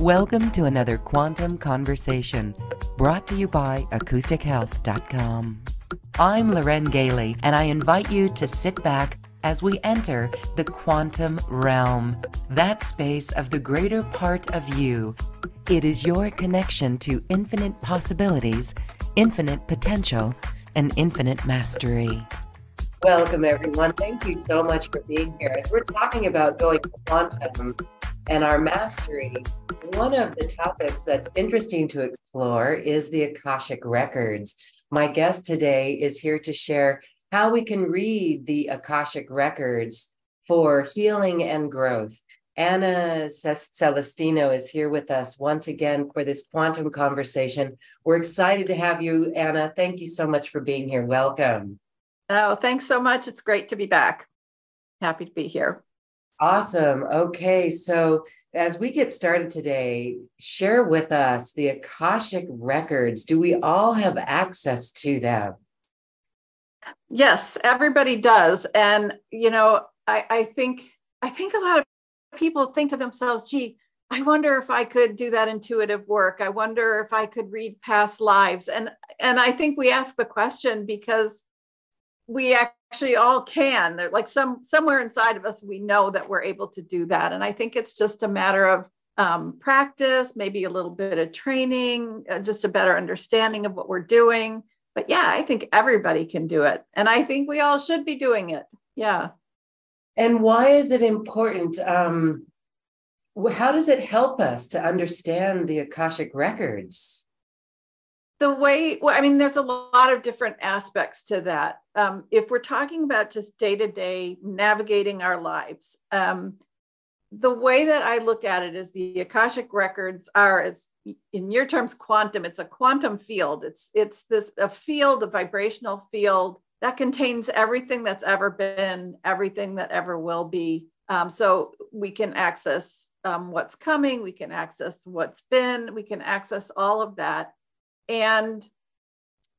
Welcome to another Quantum Conversation brought to you by acoustichealth.com. I'm Lauren Galey, and I invite you to sit back as we enter the quantum realm, that space of the greater part of you. It is your connection to infinite possibilities, infinite potential, and infinite mastery. Welcome, everyone. Thank you so much for being here. As we're talking about going quantum and our mastery, one of the topics that's interesting to explore is the Akashic Records. My guest today is here to share how we can read the Akashic Records for healing and growth. Anna Celestino is here with us once again for this quantum conversation. We're excited to have you, Anna. Thank you so much for being here. Welcome. Oh, thanks so much. It's great to be back. Happy to be here. Awesome. Okay. So, as we get started today, share with us the Akashic records. Do we all have access to them? Yes, everybody does. And, you know, I, I think I think a lot of people think to themselves, gee, I wonder if I could do that intuitive work. I wonder if I could read past lives. And and I think we ask the question because we actually all can. They're like some somewhere inside of us we know that we're able to do that. And i think it's just a matter of um, practice maybe a little bit of training uh, just a better understanding of what we're doing. But yeah i think everybody can do it. And i think we all should be doing it. Yeah. And why is it important um, how does it help us to understand the akashic records the way well i mean there's a lot of different aspects to that. Um, if we're talking about just day to day navigating our lives um, the way that i look at it is the akashic records are as in your terms quantum. It's a quantum field. It's it's this a field a vibrational field that contains everything that's ever been everything that ever will be. Um, so we can access um, what's coming. We can access what's been. We can access all of that and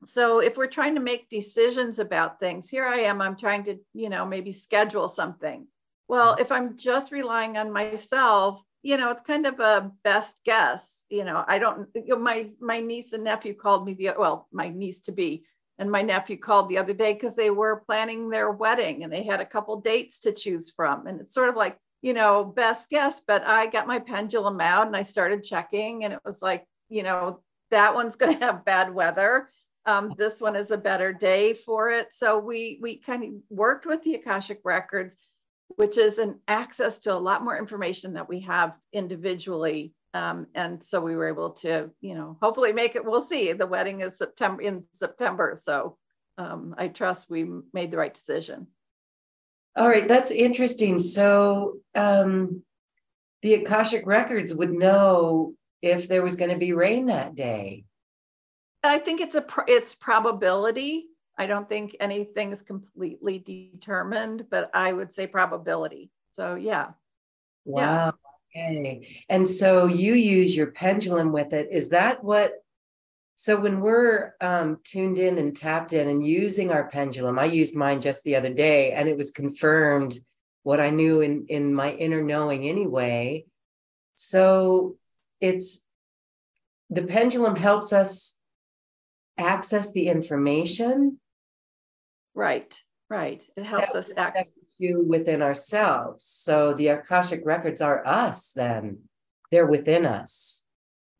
so if we're trying to make decisions about things, here I am, I'm trying to, you know, maybe schedule something. Well, if I'm just relying on myself, you know, it's kind of a best guess. You know, I don't, you know, my my niece and nephew called me the well, my niece to be and my nephew called the other day because they were planning their wedding and they had a couple dates to choose from. And it's sort of like, you know, best guess. But I got my pendulum out and I started checking, and it was like, you know, that one's going to have bad weather. Um, this one is a better day for it. So we we kind of worked with the Akashic records, which is an access to a lot more information that we have individually. Um, and so we were able to, you know, hopefully make it. We'll see. The wedding is September in September, so um, I trust we made the right decision. All right, that's interesting. So um, the Akashic records would know if there was going to be rain that day? I think it's a it's probability. I don't think anything is completely determined, but I would say probability. So yeah. Wow. Yeah. Okay. And so you use your pendulum with it. Is that what? So when we're um, tuned in and tapped in and using our pendulum, I used mine just the other day, and it was confirmed what I knew in in my inner knowing anyway. So it's the pendulum helps us access the information. Right right. It helps us access to within ourselves. So the akashic records are us then. They're within us.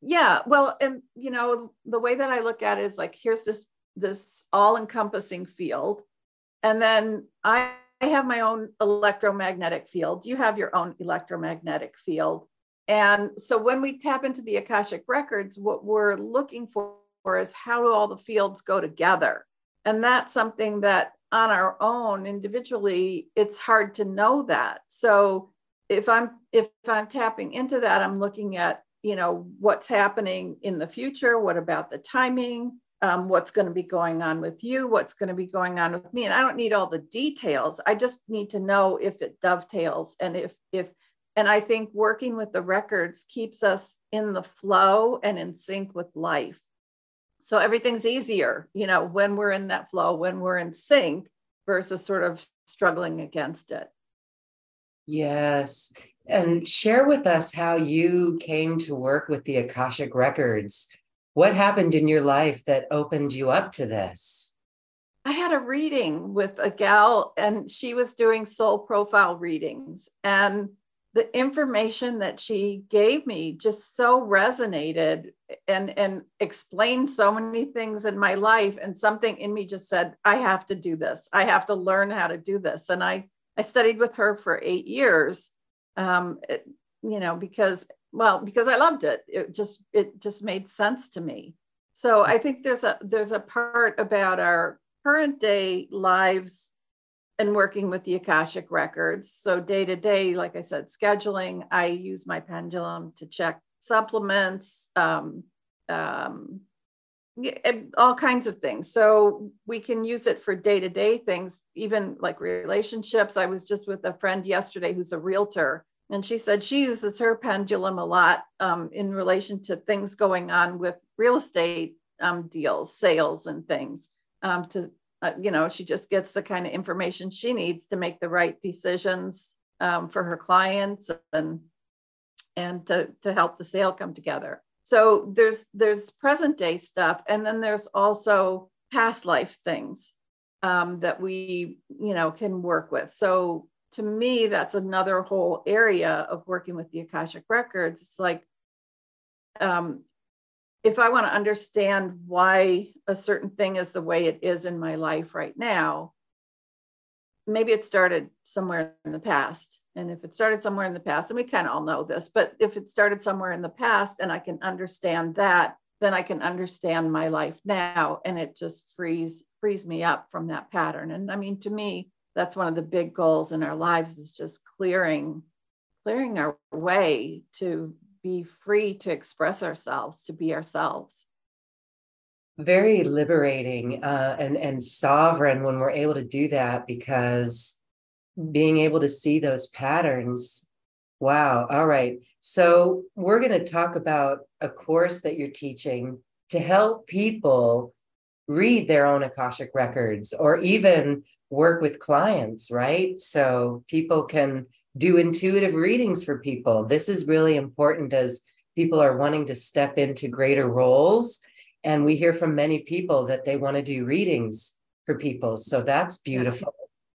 Yeah well and you know the way that i look at it is like here's this this all encompassing field. And then i I have my own electromagnetic field. You have your own electromagnetic field. And so when we tap into the Akashic records, what we're looking for is how do all the fields go together? And that's something that on our own individually, it's hard to know that. So if I'm if I'm tapping into that, I'm looking at, you know, what's happening in the future, what about the timing? Um, what's going to be going on with you, what's going to be going on with me. And I don't need all the details. I just need to know if it dovetails and if if and I think working with the records keeps us in the flow and in sync with life. So everything's easier, you know, when we're in that flow, when we're in sync versus sort of struggling against it. Yes. And share with us how you came to work with the Akashic Records. What happened in your life that opened you up to this? I had a reading with a gal, and she was doing soul profile readings. And the information that she gave me just so resonated and and explained so many things in my life. And something in me just said i have to do this. I have to learn how to do this. And i i studied with her for eight years um it, you know because well because i loved it. It just it just made sense to me. So i think there's a there's a part about our current day lives and working with the Akashic records. So day to day, like I said, scheduling, I use my pendulum to check supplements, um, um, all kinds of things. So we can use it for day to day things, even like relationships. I was just with a friend yesterday who's a realtor, and she said she uses her pendulum a lot um, in relation to things going on with real estate um, deals, sales, and things um, to uh, you know, she just gets the kind of information she needs to make the right decisions um, for her clients and and to, to help the sale come together. So there's there's present day stuff, and then there's also past life things um, that we you know can work with. So to me, that's another whole area of working with the Akashic records. It's like um, if I want to understand why a certain thing is the way it is in my life right now, maybe it started somewhere in the past. And if it started somewhere in the past, and we kind of all know this, but if it started somewhere in the past and I can understand that, then I can understand my life now. And it just frees frees me up from that pattern. And I mean, to me, that's one of the big goals in our lives is just clearing, clearing our way to be free to express ourselves, to be ourselves. Very liberating uh, and and sovereign when we're able to do that because being able to see those patterns. Wow. All right. So we're going to talk about a course that you're teaching to help people read their own Akashic records or even work with clients, right? So people can do intuitive readings for people. This is really important as people are wanting to step into greater roles. And we hear from many people that they want to do readings for people. So that's beautiful.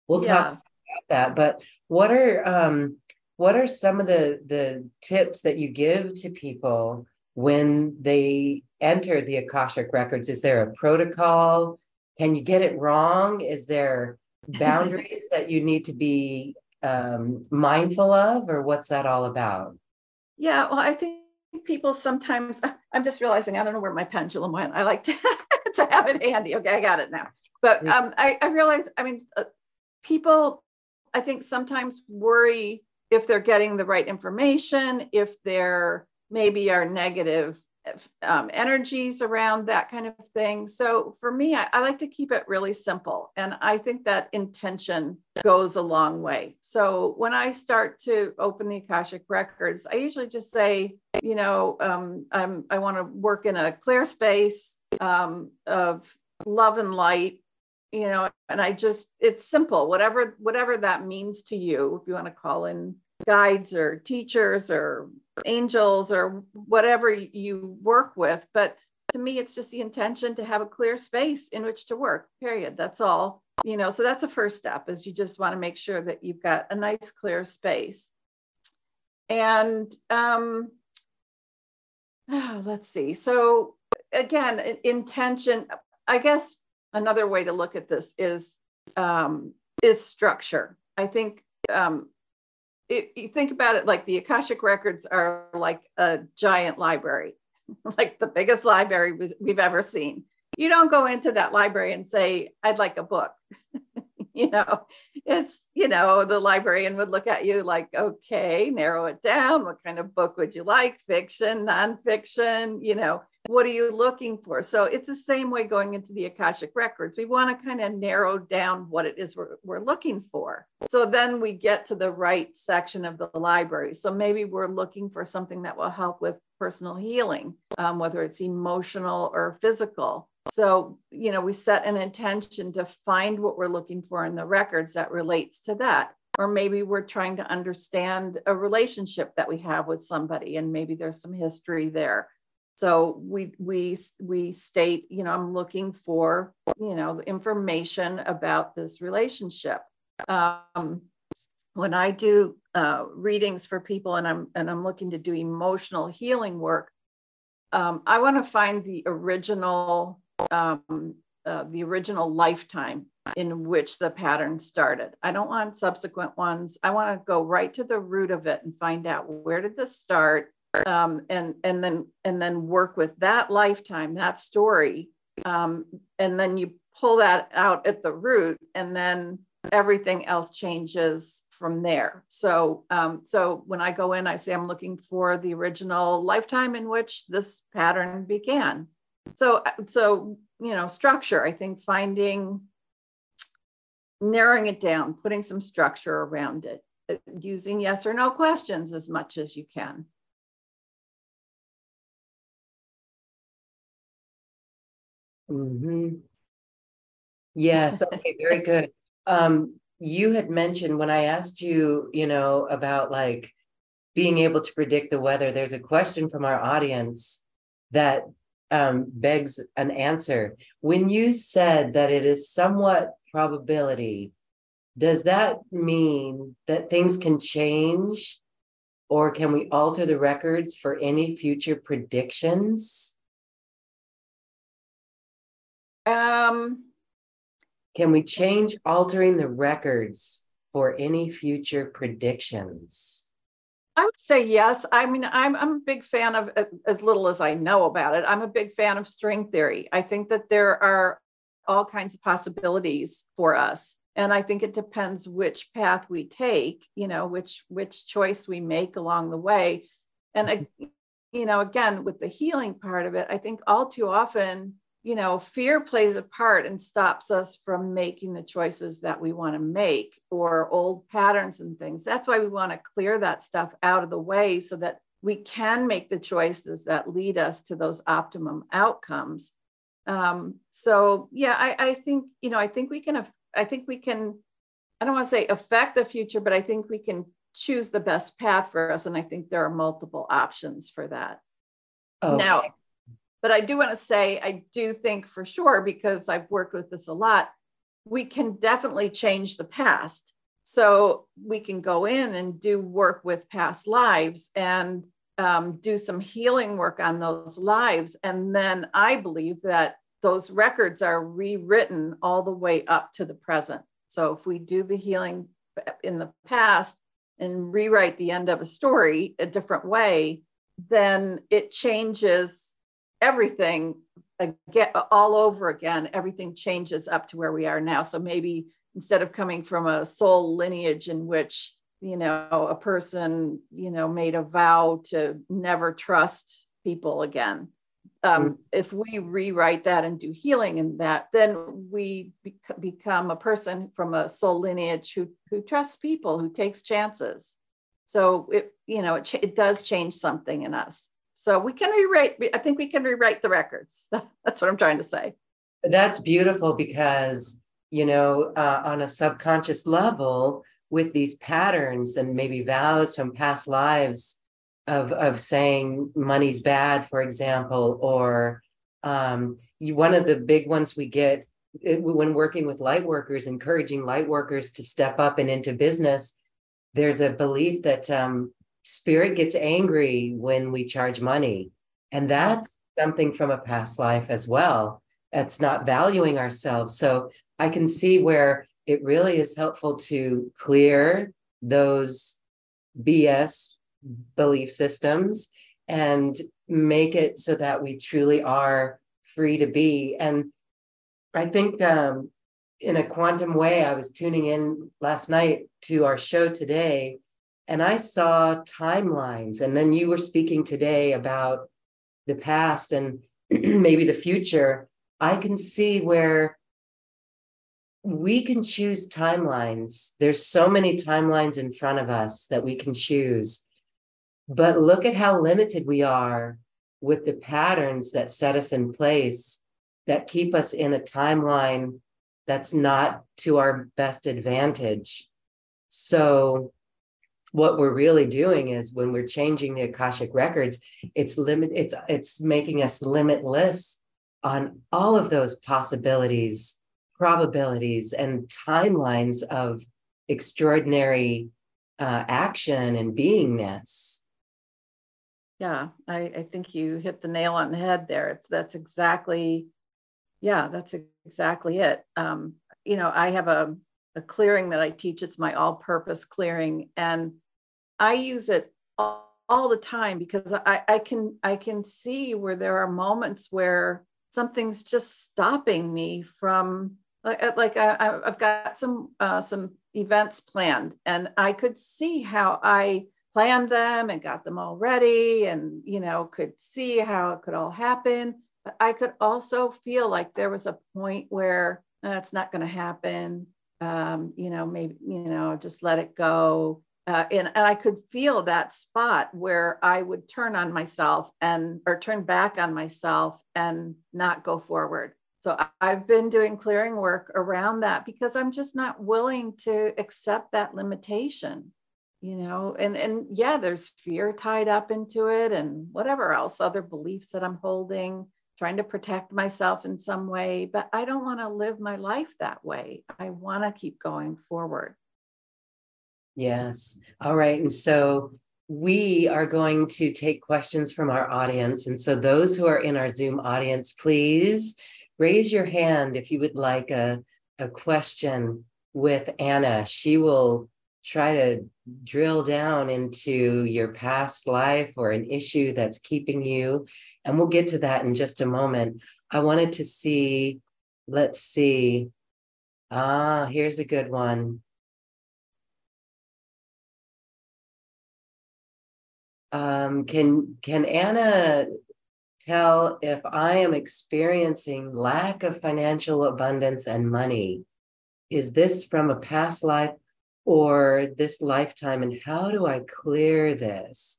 We'll yeah. talk about that. But what are um, what are some of the the tips that you give to people when they enter the Akashic records? Is there a protocol? Can you get it wrong? Is there boundaries that you need to be um, mindful of, or what's that all about? Yeah, well, I think people sometimes, I'm just realizing I don't know where my pendulum went. I like to, to have it handy. Okay, I got it now. But um, I, I realize, I mean, uh, people, I think sometimes worry if they're getting the right information, if they're maybe are negative um, energies around that kind of thing. So for me, I, I, like to keep it really simple. And I think that intention goes a long way. So when I start to open the Akashic records, I usually just say, you know, um, I'm, I want to work in a clear space um, of love and light you know and i just it's simple whatever whatever that means to you if you want to call in guides or teachers or angels or whatever you work with. But to me, it's just the intention to have a clear space in which to work, period. That's all. You know, so that's a first step is you just want to make sure that you've got a nice clear space. And um, oh, let's see. So again, intention, I guess another way to look at this is um, is structure. I think um, it, you think about it like the Akashic records are like a giant library, like the biggest library we've ever seen. You don't go into that library and say, I'd like a book. you know, it's, you know, the librarian would look at you like, okay, narrow it down. What kind of book would you like? Fiction, nonfiction, you know, what are you looking for? So it's the same way going into the Akashic records. We want to kind of narrow down what it is we're, we're looking for. So then we get to the right section of the library. So maybe we're looking for something that will help with personal healing, um, whether it's emotional or physical. So, you know, we set an intention to find what we're looking for in the records that relates to that. or maybe we're trying to understand a relationship that we have with somebody and maybe there's some history there so we we we state you know i'm looking for you know information about this relationship um, when i do uh, readings for people and i'm and i'm looking to do emotional healing work um, i want to find the original um, uh, the original lifetime in which the pattern started. I don't want subsequent ones. I want to go right to the root of it and find out where did this start, um, and and then and then work with that lifetime, that story, um, and then you pull that out at the root, and then everything else changes from there. So um, so when I go in, I say I'm looking for the original lifetime in which this pattern began. So so you know, structure. I think finding, narrowing it down, putting some structure around it, uh, using yes or no questions as much as you can. Mm-hmm. Yes. Okay. Very good. Um, you had mentioned when I asked you, you know, about like being able to predict the weather. There's a question from our audience that um, begs an answer. When you said that it is somewhat probability, does that mean that things can change or can we alter the records for any future predictions? Um, can we change altering the records for any future predictions? I would say yes. I mean, I'm, I'm a big fan of, as little as I know about it, I'm a big fan of string theory. I think that there are all kinds of possibilities for us. And I think it depends which path we take, you know, which which choice we make along the way. And mm-hmm. you know, again, with the healing part of it, I think all too often you know, fear plays a part and stops us from making the choices that we want to make or old patterns and things. That's why we want to clear that stuff out of the way so that we can make the choices that lead us to those optimum outcomes. Um, so yeah, I, I think, you know, I think we can, I think we can, I don't want to say affect the future, but I think we can choose the best path for us. And I think there are multiple options for that. Okay. Now, but I do want to say, I do think for sure, because I've worked with this a lot, we can definitely change the past. So we can go in and do work with past lives and um, do some healing work on those lives. And then I believe that those records are rewritten all the way up to the present. So if we do the healing in the past and rewrite the end of a story a different way, then it changes everything again all over again everything changes up to where we are now. So maybe instead of coming from a soul lineage in which you know a person you know made a vow to never trust people again um, mm-hmm. if we rewrite that and do healing in that then we bec- become a person from a soul lineage who who trusts people who takes chances. So it you know it, ch- it does change something in us so we can rewrite, I think we can rewrite the records. That's what I'm trying to say. That's beautiful because, you know, uh, on a subconscious level, with these patterns and maybe vows from past lives of, of saying money's bad, for example, or um, you, one of the big ones we get it, when working with light workers, encouraging light workers to step up and into business, there's a belief that um, spirit gets angry when we charge money. And that's something from a past life as well. It's not valuing ourselves. So I can see where it really is helpful to clear those BS belief systems and make it so that we truly are free to be. And I think um, in a quantum way, I was tuning in last night to our show today and I saw timelines. And then you were speaking today about the past and maybe the future. I can see where we can choose timelines. There's so many timelines in front of us that we can choose. But look at how limited we are with the patterns that set us in place that keep us in a timeline that's not to our best advantage. So what we're really doing is when we're changing the akashic records it's limit it's it's making us limitless on all of those possibilities probabilities and timelines of extraordinary uh, action and beingness. Yeah I, I think you hit the nail on the head there. It's that's exactly yeah that's exactly it. Um, you know i have a, a clearing that i teach. It's my all purpose clearing. And I use it all, all the time because I, I can I can see where there are moments where something's just stopping me from like uh, like I, I've got some uh, some events planned and I could see how I planned them and got them all ready and you know could see how it could all happen. But I could also feel like there was a point where that's not going to happen. Um, you know maybe you know just let it go uh, and, and I could feel that spot where I would turn on myself and or turn back on myself and not go forward. So I've been doing clearing work around that because I'm just not willing to accept that limitation, you know. And and yeah, there's fear tied up into it and whatever else, other beliefs that I'm holding, trying to protect myself in some way. But I don't want to live my life that way. I want to keep going forward. Yes. All right. And so we are going to take questions from our audience. And so, those who are in our Zoom audience, please raise your hand if you would like a, a question with Anna. She will try to drill down into your past life or an issue that's keeping you. And we'll get to that in just a moment. I wanted to see, let's see. Ah, here's a good one. Um, can can Anna tell if I am experiencing lack of financial abundance and money? Is this from a past life or this lifetime? And how do I clear this?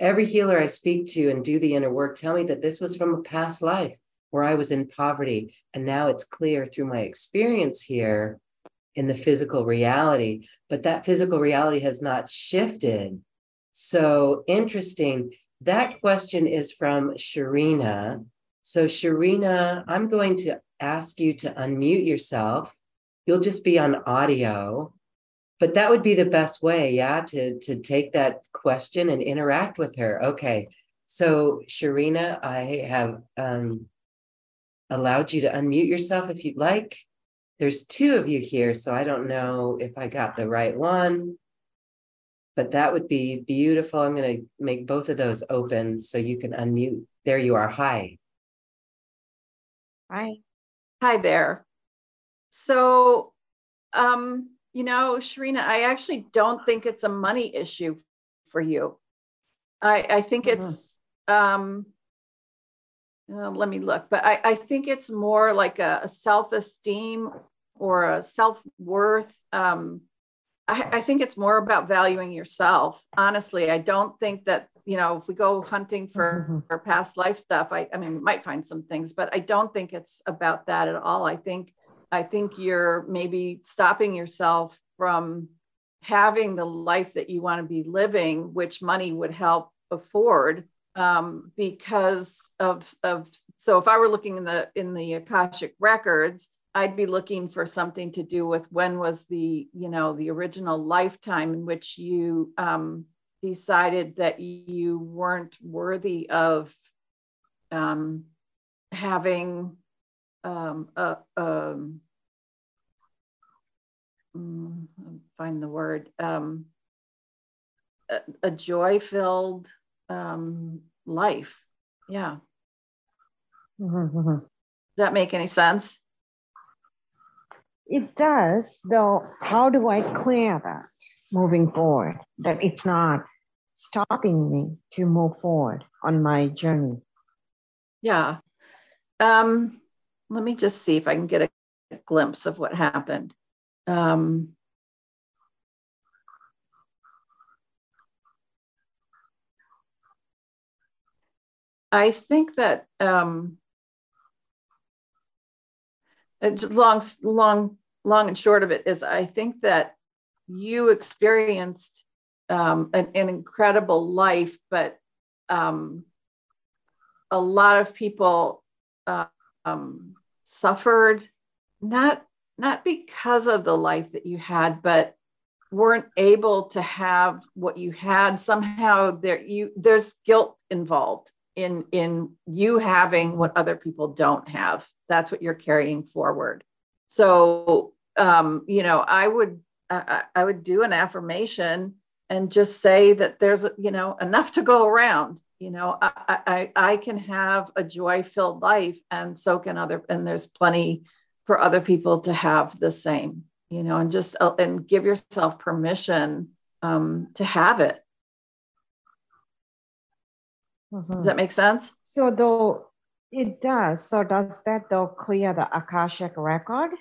Every healer I speak to and do the inner work tell me that this was from a past life where I was in poverty. And now it's clear through my experience here in the physical reality. But that physical reality has not shifted so interesting. That question is from Sharina. So, Sharina, I'm going to ask you to unmute yourself. You'll just be on audio, but that would be the best way, yeah, to, to take that question and interact with her. Okay. So, Sharina, I have um, allowed you to unmute yourself if you'd like. There's two of you here, so I don't know if I got the right one but that would be beautiful. I'm going to make both of those open so you can unmute. There you are. Hi. Hi. Hi there. So, um, you know, Sharina, I actually don't think it's a money issue for you. I, I think mm-hmm. it's, um, uh, let me look, but I, I think it's more like a, a self esteem or a self worth. Um, I, I think it's more about valuing yourself. Honestly, I don't think that you know if we go hunting for, mm-hmm. for past life stuff i i mean might find some things but i don't think it's about that at all i think i think you're maybe stopping yourself from having the life that you want to be living which money would help afford um, because of of so if i were looking in the in the akashic records I'd be looking for something to do with when was the, you know, the original lifetime in which you um, decided that you weren't worthy of um, having um, a, um, mm, find the word, um, a, a joy filled um, life. Yeah. Mm-hmm. mm-hmm. Does that make any sense? It does, though. How do I clear that moving forward? That it's not stopping me to move forward on my journey. Yeah. Um, let me just see if I can get a, glimpse of what happened. Um, I think that um, long, long, long and short of it is, I think that you experienced um, an, an, incredible life, but um, a lot of people uh, um, suffered not not because of the life that you had, but weren't able to have what you had. Somehow there you there's guilt involved in in you having what other people don't have. That's what you're carrying forward. So um, you know, I would I, I would do an affirmation and just say that there's you know enough to go around you know I, I i can have a joy filled life and so can other and there's plenty for other people to have the same you know and just uh, and give yourself permission um, to have it mm-hmm. does that make sense so though it does. So does that though clear the akashic record?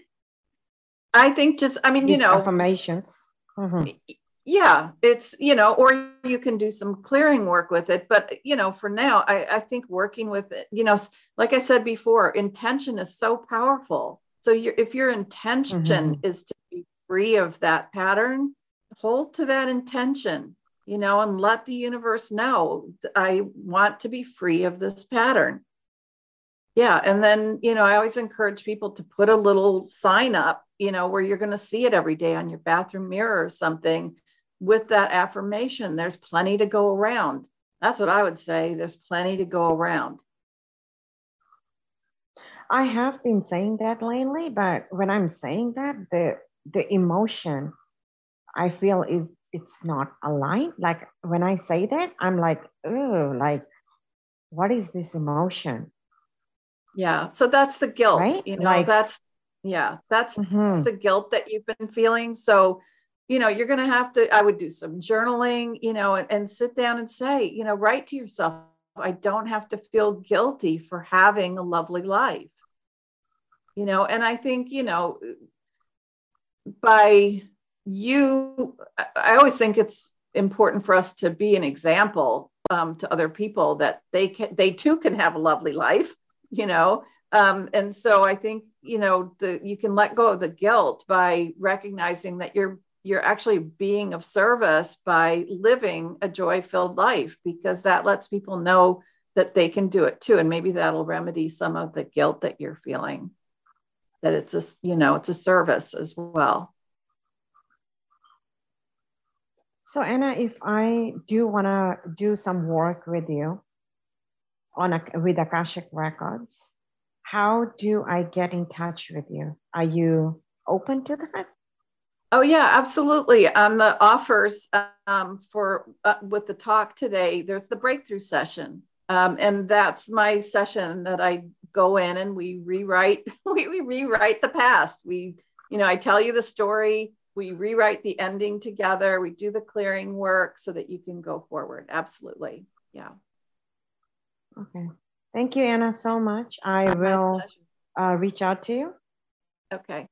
I think just i mean These you know affirmations. Mm-hmm. Yeah it's you know or you can do some clearing work with it but you know for now i, I think working with it you know like i said before intention is so powerful. So you if your intention mm-hmm. is to be free of that pattern hold to that intention you know and let the universe know i want to be free of this pattern yeah and then you know i always encourage people to put a little sign up you know where you're going to see it every day on your bathroom mirror or something with that affirmation, there's plenty to go around. That's what I would say. There's plenty to go around. I have been saying that lately, but when I'm saying that, the the emotion I feel is it's not aligned. Like when I say that, I'm like, oh, like what is this emotion? Yeah. So that's the guilt. Right? You know, like, that's yeah, that's mm-hmm. the guilt that you've been feeling. So you know you're going to have to i would do some journaling you know and, and sit down and say you know write to yourself i don't have to feel guilty for having a lovely life you know and i think you know by you i always think it's important for us to be an example um, to other people that they can they too can have a lovely life you know? Um, and so i think you know the you can let go of the guilt by recognizing that you're you're actually being of service by living a joy filled life because that lets people know that they can do it too. And maybe that'll remedy some of the guilt that you're feeling that it's a you know it's a service as well. So anna if i do want to do some work with you on a, with akashic records how do i get in touch with you are you open to that Oh yeah, absolutely. On the offers um, for uh, with the talk today, there's the breakthrough session, um, and that's my session that I go in and we rewrite. We, we rewrite the past. We, you know, I tell you the story. We rewrite the ending together. We do the clearing work so that you can go forward. Absolutely, yeah. Okay. Thank you, Anna, so much. I will uh, reach out to you. Okay.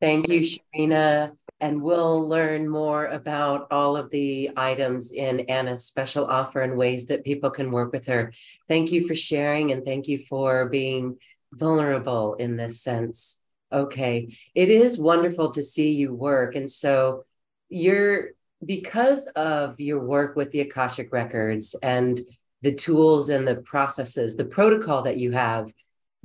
Thank you, Sharina. And we'll learn more about all of the items in Anna's special offer and ways that people can work with her. Thank you for sharing and thank you for being vulnerable in this sense. Okay. It is wonderful to see you work. And so you're, because of your work with the Akashic Records and the tools and the processes, the protocol that you have,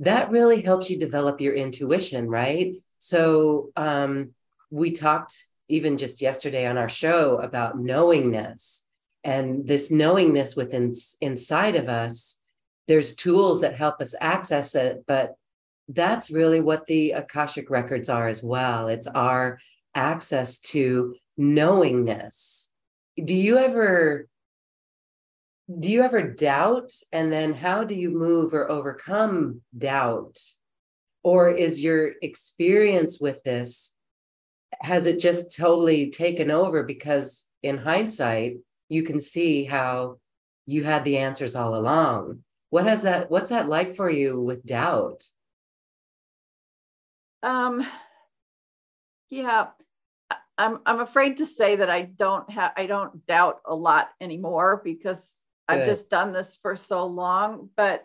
that really helps you develop your intuition, right? So um, we talked even just yesterday on our show about knowingness and this knowingness within inside of us. There's tools that help us access it, but that's really what the Akashic records are as well. It's our access to knowingness. Do you ever do you ever doubt? And then how do you move or overcome doubt? Or is your experience with this has it just totally taken over? Because in hindsight you can see how you had the answers all along. What has that what's that like for you with doubt? Um yeah i'm i'm afraid to say that i don't have i don't doubt a lot anymore because. I've just done this for so long but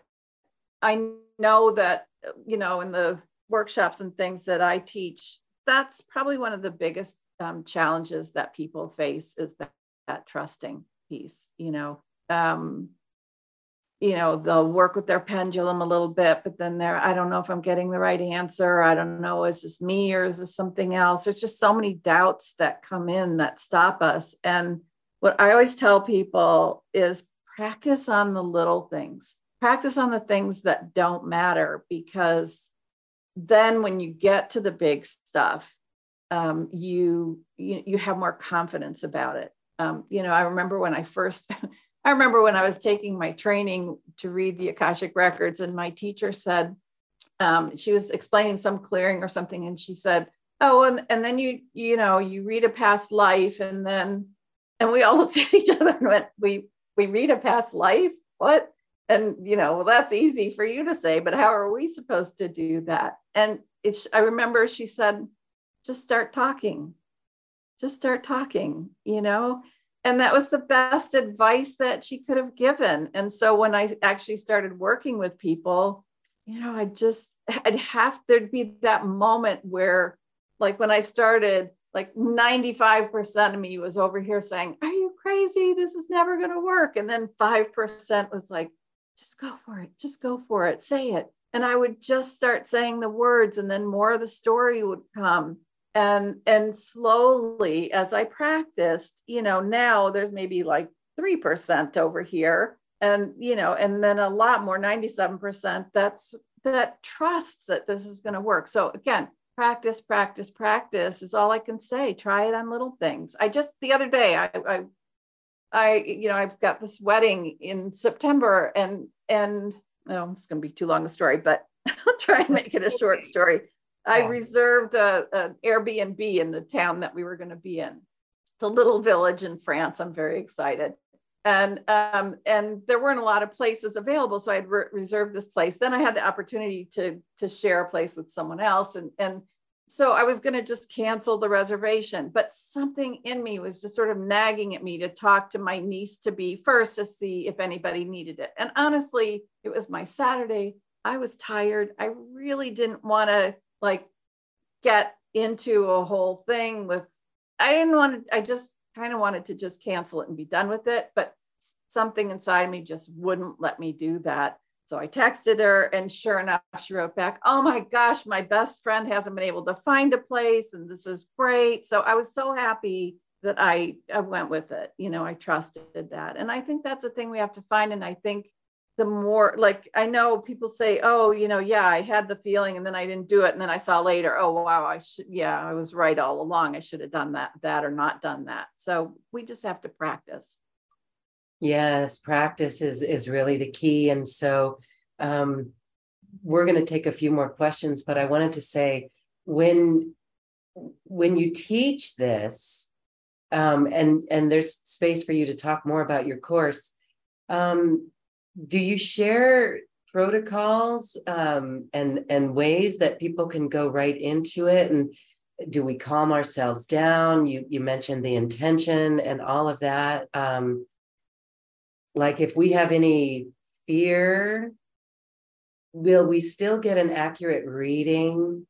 i know that you know, in the workshops and things that I teach, that's probably one of the biggest um, challenges that people face is that, that trusting piece. You know, um, you know, they'll work with their pendulum a little bit, but then they're, I don't know if I'm getting the right answer. I don't know, is this me or is this something else? There's just so many doubts that come in that stop us. And what I always tell people is practice on the little things, practice on the things that don't matter, because then when you get to the big stuff, um, you, you you have more confidence about it. Um, you know, I remember when I first I remember when I was taking my training to read the Akashic records, and my teacher said, um, she was explaining some clearing or something, and she said, "Oh, and, and then you you know you read a past life, and then," and we all looked at each other and went, "We we read a past life? What?" And you know, well, that's easy for you to say, but how are we supposed to do that? And it's, I remember she said, "Just start talking, just start talking," you know and that was the best advice that she could have given and so when i actually started working with people you know i just i'd have there'd be that moment where like when i started like 95% of me was over here saying are you crazy this is never going to work. And then 5% was like just go for it just go for it say it. And i would just start saying the words and then more of the story would come. And and slowly as i practiced you know now there's maybe like 3% over here. And you know and then a lot more 97% that's that trusts that this is going to work. So again practice practice practice is all i can say. Try it on little things. I just the other day i i, I you know i've got this wedding in september and and oh it's going to be too long a story but i'll try and make it a short story I reserved a, an Airbnb in the town that we were going to be in. It's a little village in France. I'm very excited. And um, and there weren't a lot of places available, so I had re- reserved this place. Then I had the opportunity to to share a place with someone else, and and so I was going to just cancel the reservation. But something in me was just sort of nagging at me to talk to my niece to be first to see if anybody needed it. And honestly, it was my Saturday. I was tired. I really didn't want to like get into a whole thing with I didn't want to I just kind of wanted to just cancel it and be done with it but something inside me just wouldn't let me do that so I texted her and sure enough she wrote back oh my gosh my best friend hasn't been able to find a place and this is great so I was so happy that I, I went with it you know I trusted that and I think that's a thing we have to find and I think the more like I know people say, oh, you know, yeah, I had the feeling and then I didn't do it. And then I saw later, oh, wow, I should, yeah, I was right all along. I should have done that, that or not done that. So we just have to practice. Yes, practice is is really the key. And so um, we're going to take a few more questions, but I wanted to say when when you teach this, um, and and there's space for you to talk more about your course. Um, do you share protocols um, and and ways that people can go right into it and do we calm ourselves down you you mentioned the intention and all of that um, like if we have any fear will we still get an accurate reading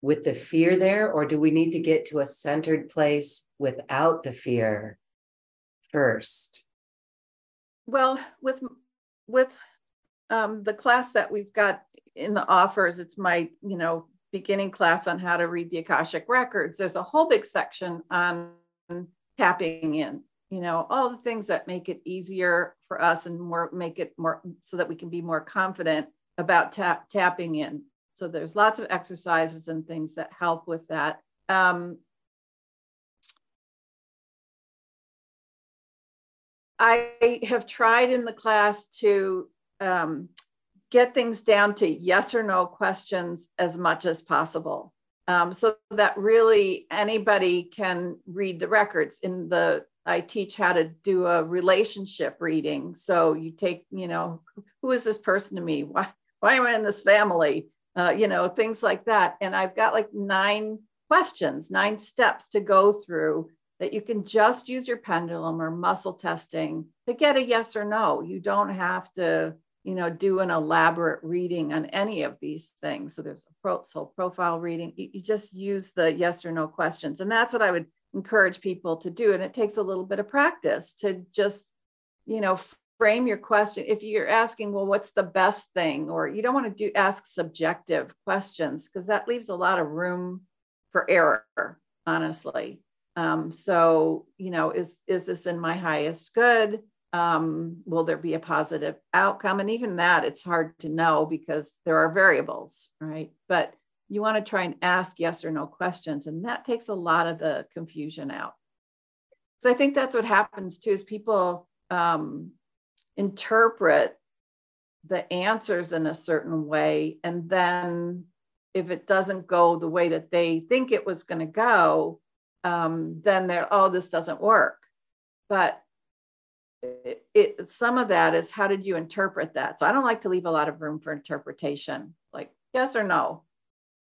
with the fear there? Or do we need to get to a centered place without the fear first? Well with with um, the class that we've got in the offers, it's my, you know, beginning class on how to read the Akashic records. There's a whole big section on tapping in, you know, all the things that make it easier for us and more make it more so that we can be more confident about tap, tapping in. So there's lots of exercises and things that help with that. Um, I have tried in the class to um, get things down to yes or no questions as much as possible. Um, so that really anybody can read the records in the i teach how to do a relationship reading so you take you know who is this person to me why why am i in this family uh, you know things like that and i've got like nine questions nine steps to go through that you can just use your pendulum or muscle testing to get a yes or no. You don't have to you know, do an elaborate reading on any of these things. So there's a pro, soul profile reading. You, you just use the yes or no questions. And that's what I would encourage people to do. And it takes a little bit of practice to just, you know, frame your question. If you're asking, well, what's the best thing? Or you don't want to do ask subjective questions because that leaves a lot of room for error, honestly. Um, so, you know, is is this in my highest good? um, will there be a positive outcome? And even that, it's hard to know because there are variables, right? But you want to try and ask yes or no questions, and that takes a lot of the confusion out. So I think that's what happens too, is people um, interpret the answers in a certain way, and then if it doesn't go the way that they think it was going to go, um, then they're oh, this doesn't work. But it, it, some of that is how did you interpret that? So I don't like to leave a lot of room for interpretation, like yes or no.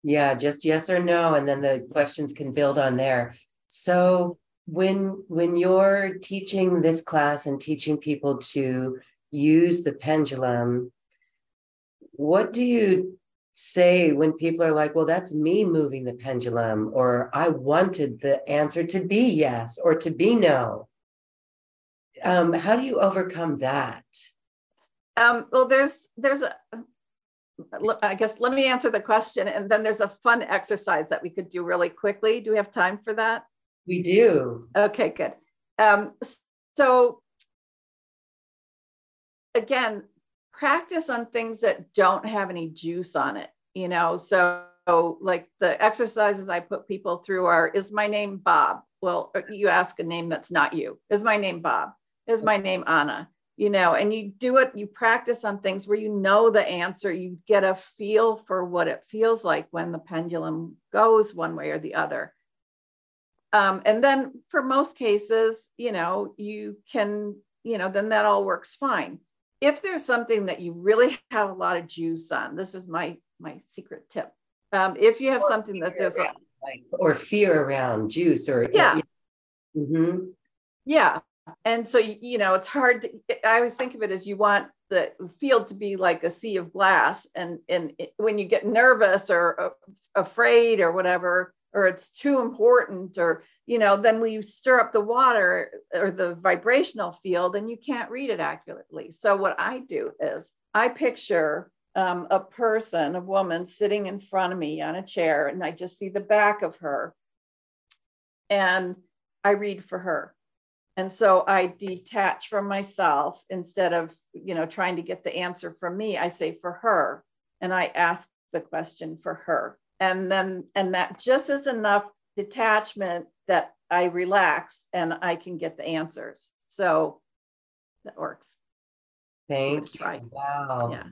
Yeah, just yes or no, and then the questions can build on there. So when when you're teaching this class and teaching people to use the pendulum, what do you say when people are like, well, that's me moving the pendulum, or I wanted the answer to be yes or to be no? um, how do you overcome that? Um, well, there's there's a I guess let me answer the question, and then there's a fun exercise that we could do really quickly. Do we have time for that? We do. Okay, good. Um, so again, practice on things that don't have any juice on it. You know, so like the exercises I put people through are: Is my name Bob? Well, you ask a name that's not you. Is my name Bob? is my name Anna? You know, and you do it, you practice on things where you know the answer, you get a feel for what it feels like when the pendulum goes one way or the other. Um, and then for most cases, you know, you can, you know, then that all works fine. If there's something that you really have a lot of juice on, this is my my secret tip. Um, if you have or something that there's around, a, like, or fear around juice or yeah, mm-hmm. yeah, and so you know it's hard to, i always think of it as you want the field to be like a sea of glass and and it, when you get nervous or uh, afraid or whatever or it's too important or you know then we stir up the water or the vibrational field and you can't read it accurately. So what i do is i picture um, a person a woman sitting in front of me on a chair and i just see the back of her and i read for her and so i detach from myself instead of you know trying to get the answer from me i say for her and i ask the question for her. And then and that just is enough detachment that i relax and i can get the answers. So that works. Thank you. Wow. Yeah.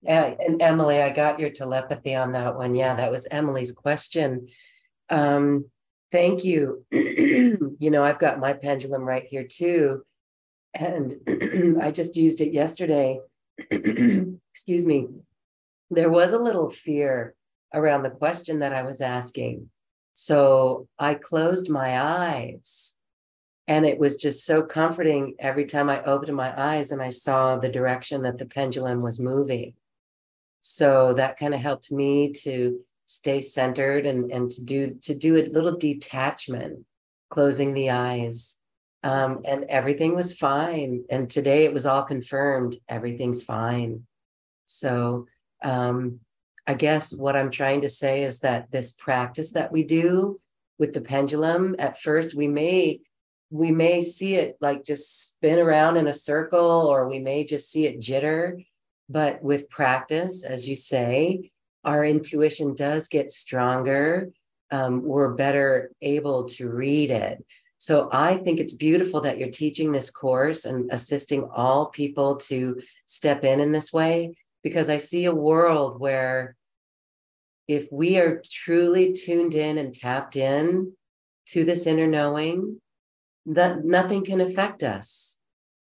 Yeah, and Emily, I got your telepathy on that one. Yeah, that was Emily's question. Um, Thank you. you know, I've got my pendulum right here too. And I just used it yesterday. Excuse me. There was a little fear around the question that I was asking. So I closed my eyes. And it was just so comforting every time I opened my eyes and I saw the direction that the pendulum was moving. So that kind of helped me to stay centered and and to do to do a little detachment closing the eyes. Um, and everything was fine. And today it was all confirmed everything's fine. So um, i guess what i'm trying to say is that this practice that we do with the pendulum at first we may we may see it like just spin around in a circle or we may just see it jitter. But with practice as you say our intuition does get stronger, um, we're better able to read it. So I think it's beautiful that you're teaching this course and assisting all people to step in in this way, because I see a world where if we are truly tuned in and tapped in to this inner knowing, that nothing can affect us.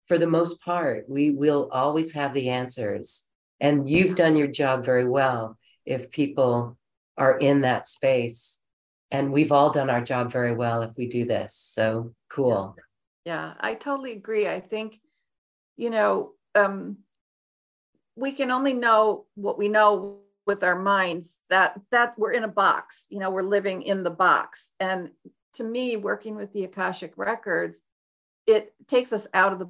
For the most part, we will always have the answers. And you've done your job very well if people are in that space. And we've all done our job very well if we do this. So cool. Yeah, I totally agree. I think, you know, um, we can only know what we know with our minds that that we're in a box you know we're living in the box and to me working with the akashic records it takes us out of the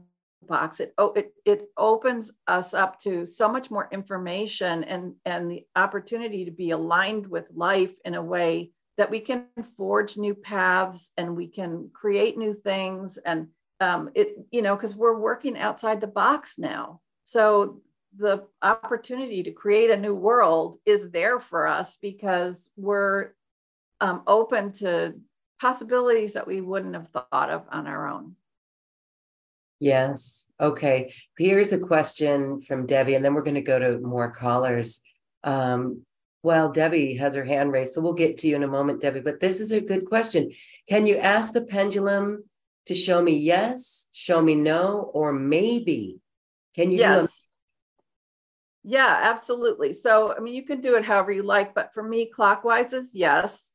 box it oh it, it opens us up to so much more information and and the opportunity to be aligned with life in a way that we can forge new paths and we can create new things and um, it you know because we're working outside the box now so the opportunity to create a new world is there for us because we're um, open to possibilities that we wouldn't have thought of on our own. Yes. Okay. Here's a question from Debbie, and then we're going to go to more callers. Um, well, Debbie has her hand raised, so we'll get to you in a moment, Debbie. But this is a good question. Can you ask the pendulum to show me yes, show me no, or maybe? Can you yes. Yeah, absolutely. So, I mean, you can do it however you like, but for me, clockwise is yes,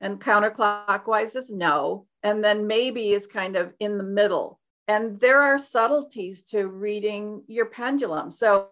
and counterclockwise is no. And then maybe is kind of in the middle. And there are subtleties to reading your pendulum. So,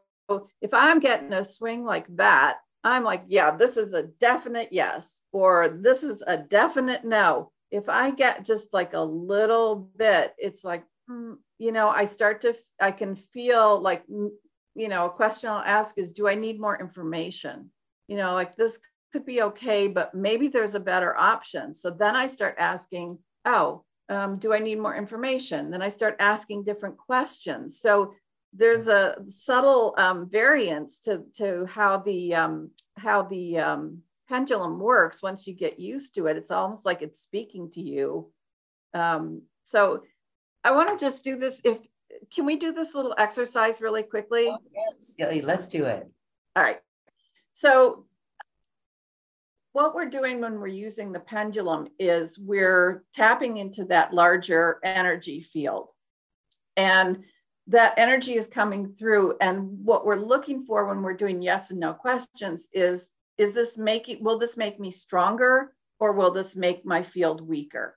if I'm getting a swing like that, I'm like, yeah, this is a definite yes, or this is a definite no. If I get just like a little bit, it's like, mm, you know, I start to, I can feel like you know, a question I'll ask is, do I need more information? You know, like this could be okay, but maybe there's a better option. So then I start asking, oh, um, do I need more information? Then I start asking different questions. So there's a subtle um, variance to, to how the um, how the um, pendulum works once you get used to it. It's almost like it's speaking to you. Um, so I want to just do this. If can we do this little exercise really quickly? Oh, yes, let's do it. All right. So what we're doing when we're using the pendulum is we're tapping into that larger energy field. And that energy is coming through. And what we're looking for when we're doing yes and no questions is, is this making, will this make me stronger or will this make my field weaker?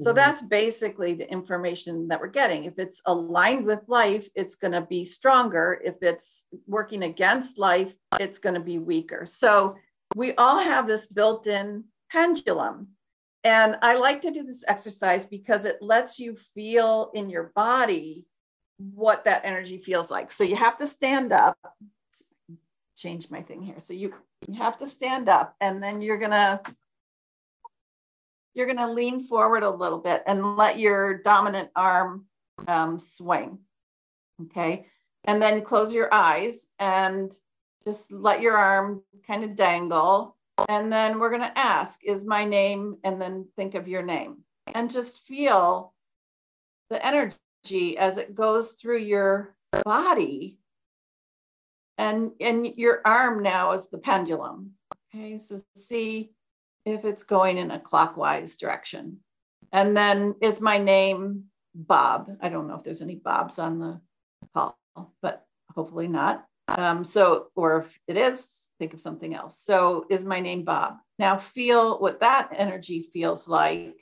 So mm-hmm. that's basically the information that we're getting. If it's aligned with life, it's going to be stronger. If it's working against life, it's going to be weaker. So we all have this built in pendulum. And I like to do this exercise because it lets you feel in your body what that energy feels like. So you have to stand up. Change my thing here. So you, you have to stand up and then you're going to you're going to lean forward a little bit and let your dominant arm um, swing. Okay. And then close your eyes and just let your arm kind of dangle. And then we're going to ask, is my name? And then think of your name and just feel the energy as it goes through your body. And, and your arm now is the pendulum. Okay. So see if it's going in a clockwise direction. And then is my name Bob? I don't know if there's any Bobs on the call, but hopefully not. Um, so, or if it is, think of something else. So, is my name Bob? Now, feel what that energy feels like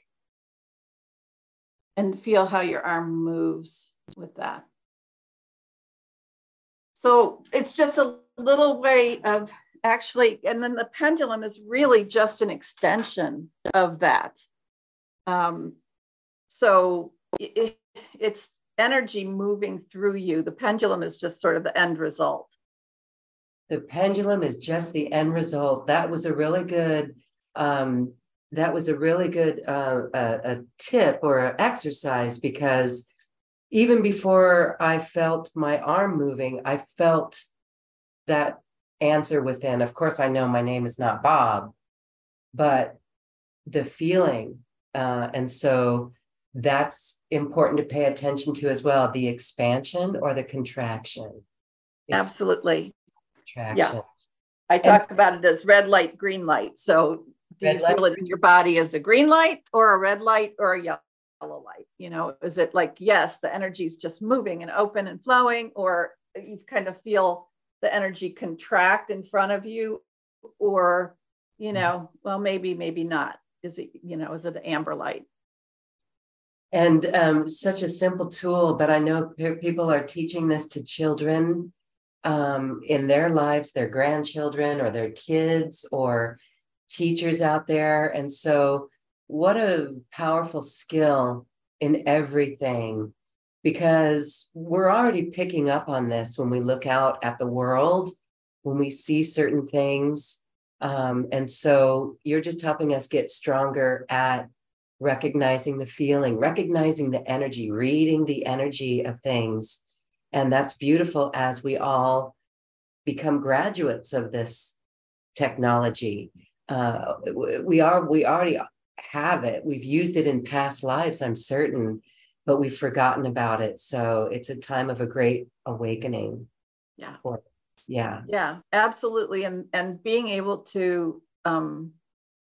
and feel how your arm moves with that. So, it's just a little way of actually, and then the pendulum is really just an extension of that. Um, so it, it's energy moving through you. The pendulum is just sort of the end result. The pendulum is just the end result. That was a really good. Um, that was a really good uh, a, a tip or exercise because even before I felt my arm moving, I felt that answer within. Of course, I know my name is not Bob, but the feeling. Uh, and so that's important to pay attention to as well the expansion or the contraction. Absolutely. Yeah. I talk and, about it as red light, green light. So do you feel light. it in your body as a green light or a red light or a yellow light? You know, is it like, yes, the energy is just moving and open and flowing, or you kind of feel the energy contract in front of you or you mm-hmm. know well maybe maybe not is it you know is it an amber light and um, such a simple tool but i know people are teaching this to children um, in their lives, their grandchildren or their kids or teachers out there. And so, what a powerful skill in everything because we're already picking up on this when we look out at the world, when we see certain things. Um, and so, you're just helping us get stronger at recognizing the feeling, recognizing the energy, reading the energy of things. And that's beautiful as we all become graduates of this technology. Uh, we are, we already have it. We've used it in past lives, I'm certain, but we've forgotten about it. So it's a time of a great awakening. Yeah. For, yeah. Yeah, absolutely. And and being able to um,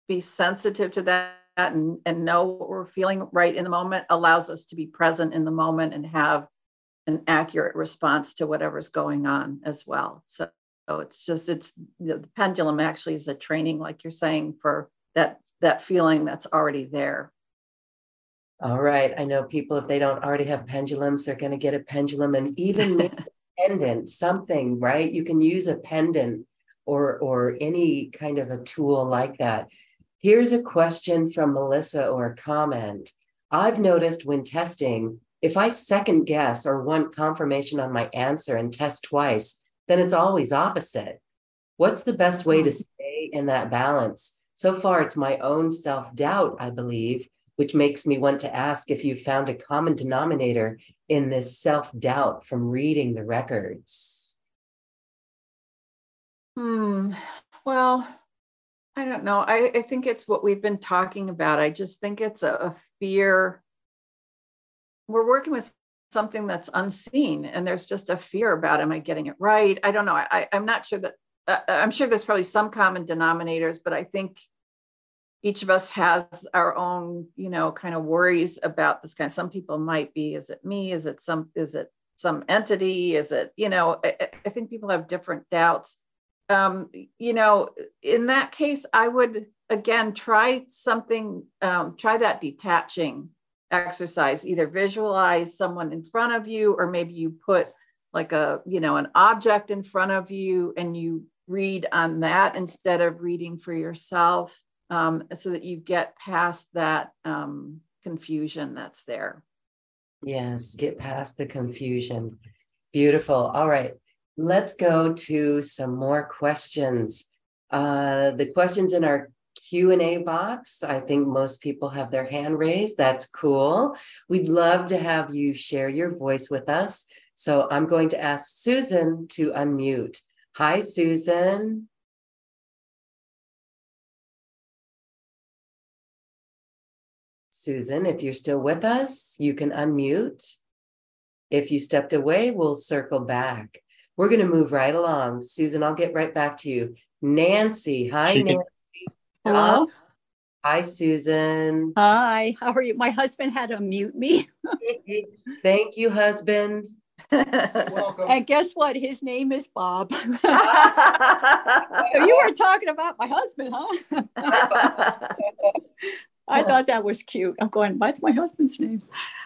be sensitive to that and, and know what we're feeling right in the moment allows us to be present in the moment and have an accurate response to whatever's going on as well. So, so it's just it's the pendulum actually is a training, like you're saying, for that that feeling that's already there. All right. I know people, if they don't already have pendulums, they're going to get a pendulum and even a pendant, something, right? You can use a pendant or or any kind of a tool like that Here's a question from Melissa or a comment. I've noticed when testing, if I second guess or want confirmation on my answer and test twice, then it's always opposite. What's the best way to hmm. stay in that balance? So far, it's my own self doubt, I believe, which makes me want to ask if you've found a common denominator in this self doubt from reading the records. Hmm. Well, I don't know. I, I think it's what we've been talking about. I just think it's a, a fear. We're working with something that's unseen, and there's just a fear about am I getting it right? I don't know. I, I'm not sure that, uh, uh, I'm sure there's probably some common denominators, but I think each of us has our own, you know, kind of worries about this kind. of Some people might be, is it me? Is it some, is it some entity? Is it, you know, I, I think people have different doubts um, you know, in that case, I would again try something, um, try that detaching exercise, either visualize someone in front of you, or maybe you put like a, you know, an object in front of you and you read on that instead of reading for yourself um, so that you get past that um, confusion that's there. Yes, get past the confusion. Beautiful. All right. Let's go to some more questions. Uh, the questions in our Q&A box, I think most people have their hand raised. That's cool. We'd love to have you share your voice with us. So I'm going to ask Susan to unmute. Hi, Susan. Susan, if you're still with us, you can unmute. If you stepped away, we'll circle back. We're going to move right along. Susan, I'll get right back to you. Nancy. Hi, she Nancy. Can... Hello. Hi, Susan. Hi. How are you? My husband had to mute me. Thank you, husband. welcome. And guess what? His name is Bob. so you were talking about my husband, huh? I thought that was cute. I'm going, what's my husband's name?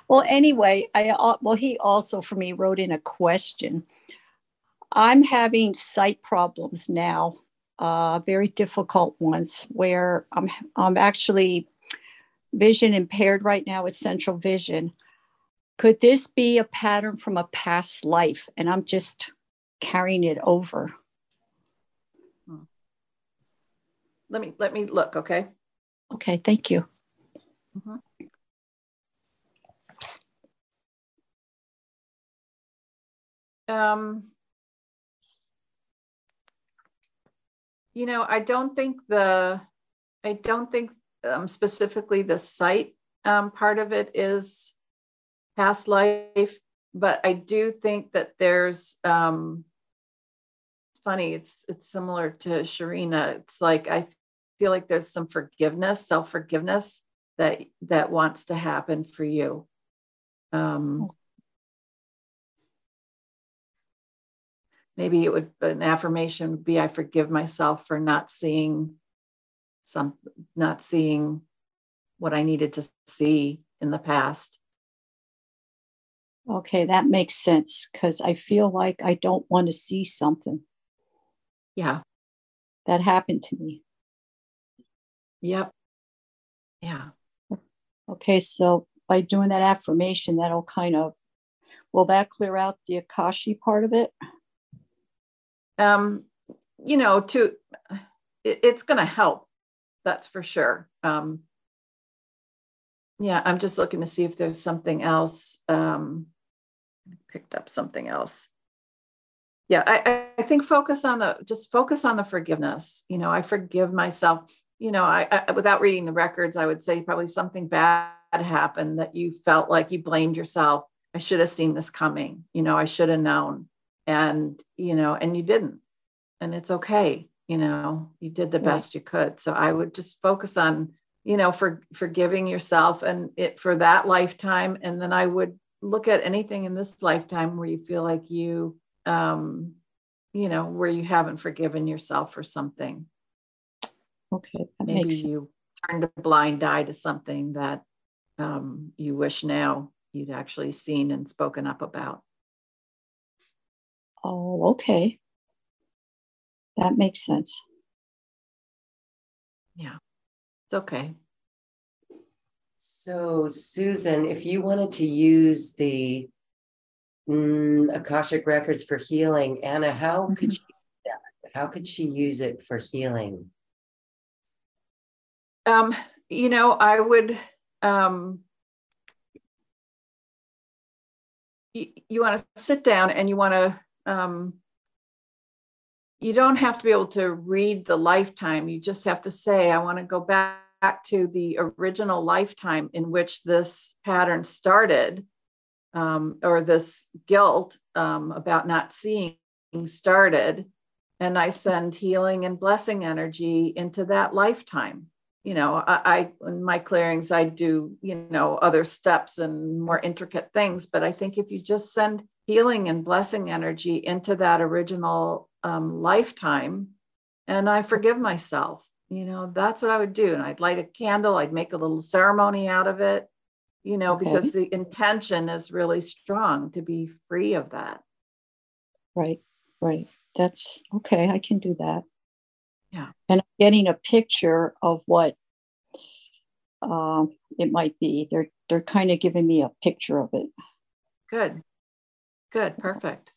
Well, anyway, I uh, well, he also for me wrote in a question. I'm having sight problems now, uh, very difficult ones where I'm, I'm actually vision impaired right now with central vision. Could this be a pattern from a past life? And I'm just carrying it over. Let me let me look, okay? Okay, thank you. Mm-hmm. Um, you know, I don't think the, I don't think um, specifically the sight um, part of it is past life, but I do think that there's, um, funny, it's, it's similar to Sharina. It's like, I feel like there's some forgiveness, self-forgiveness that, that wants to happen for you. Um, maybe it would an affirmation would be i forgive myself for not seeing some not seeing what i needed to see in the past Okay, that makes sense because I feel like I don't want to see something. Yeah. That happened to me. Yep. Yeah. Okay, so by doing that affirmation, that'll kind of will that clear out the Akashic part of it? Um, you know, to it, it's going to help. That's for sure. Um, yeah, I'm just looking to see if there's something else. Um, picked up something else. Yeah, I, I think focus on the just focus on the forgiveness. You know, I forgive myself. You know, I, I without reading the records, I would say probably something bad happened that you felt like you blamed yourself. I should have seen this coming. You know, I should have known. And, you know, and you didn't. And it's okay. You know, you did the best you could. So I would just focus on you know for forgiving yourself and it for that lifetime and then i would look at anything in this lifetime where you feel like you um you know where you haven't forgiven yourself for something okay maybe you turned a blind eye to something that um, you wish now you'd actually seen and spoken up about oh okay that makes sense yeah it's okay. So, Susan, if you wanted to use the mm, Akashic records for healing, Anna, how could mm-hmm. she how could she use it for healing? Um, you know, I would um you, you want to sit down and you want to um you don't have to be able to read the lifetime. You just have to say, I want to go back to the original lifetime in which this pattern started, um, or this guilt um, about not seeing started. And I send healing and blessing energy into that lifetime. You know, I, I in my clearings, I do, you know, other steps and more intricate things. But I think if you just send healing and blessing energy into that original um, lifetime and I forgive myself. You know, that's what I would do. And I'd light a candle, I'd make a little ceremony out of it, you know, okay. because the intention is really strong to be free of that. Right, right. That's okay. I can do that. Yeah. And getting a picture of what uh, it might be. They're they're kind of giving me a picture of it. Good. Good. Perfect.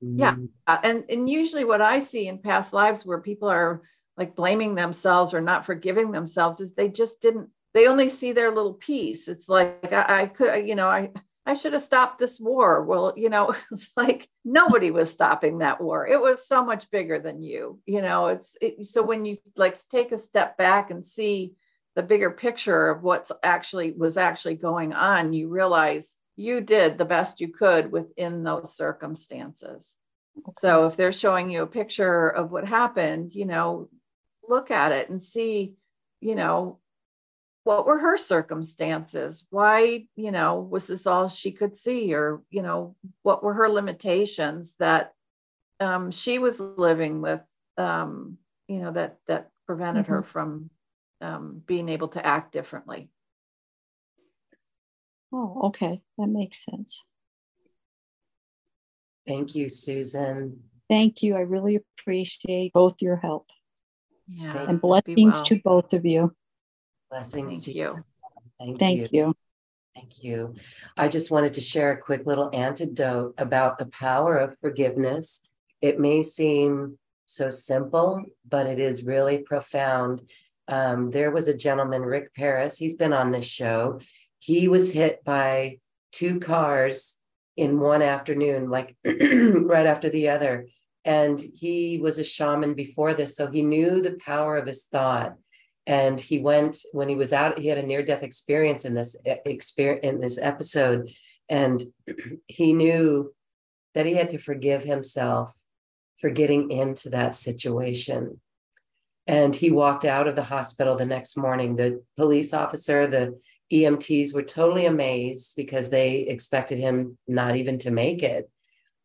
Yeah. Uh, and, and usually what I see in past lives where people are like blaming themselves or not forgiving themselves is they just didn't, they only see their little piece. It's like, I, I could, you know, I, I should have stopped this war. Well, you know, it's like nobody was stopping that war. It was so much bigger than you. You know, it's it, so when you like take a step back and see the bigger picture of what's actually was actually going on, you realize you did the best you could within those circumstances. Okay. So if they're showing you a picture of what happened, you know, look at it and see, you know, what were her circumstances? Why, you know, was this all she could see? Or, you know, what were her limitations that um, she was living with, um, you know, that that prevented mm-hmm. her from um, being able to act differently. Oh, okay. That makes sense. Thank you, Susan. Thank you. I really appreciate both your help. Yeah. And blessings well. to both of you. Blessings Thank to you. you. Thank, Thank you. you. Thank you. I just wanted to share a quick little antidote about the power of forgiveness. It may seem so simple, but it is really profound. Um, there was a gentleman, Rick Paris, he's been on this show. He was hit by two cars in one afternoon, like right after the other. And he was a shaman before this, so he knew the power of his thought. And he went when he was out. He had a near-death experience in this eh, experience in this episode, and he knew that he had to forgive himself for getting into that situation. And he walked out of the hospital the next morning. The police officer, the EMTs were totally amazed because they expected him not even to make it,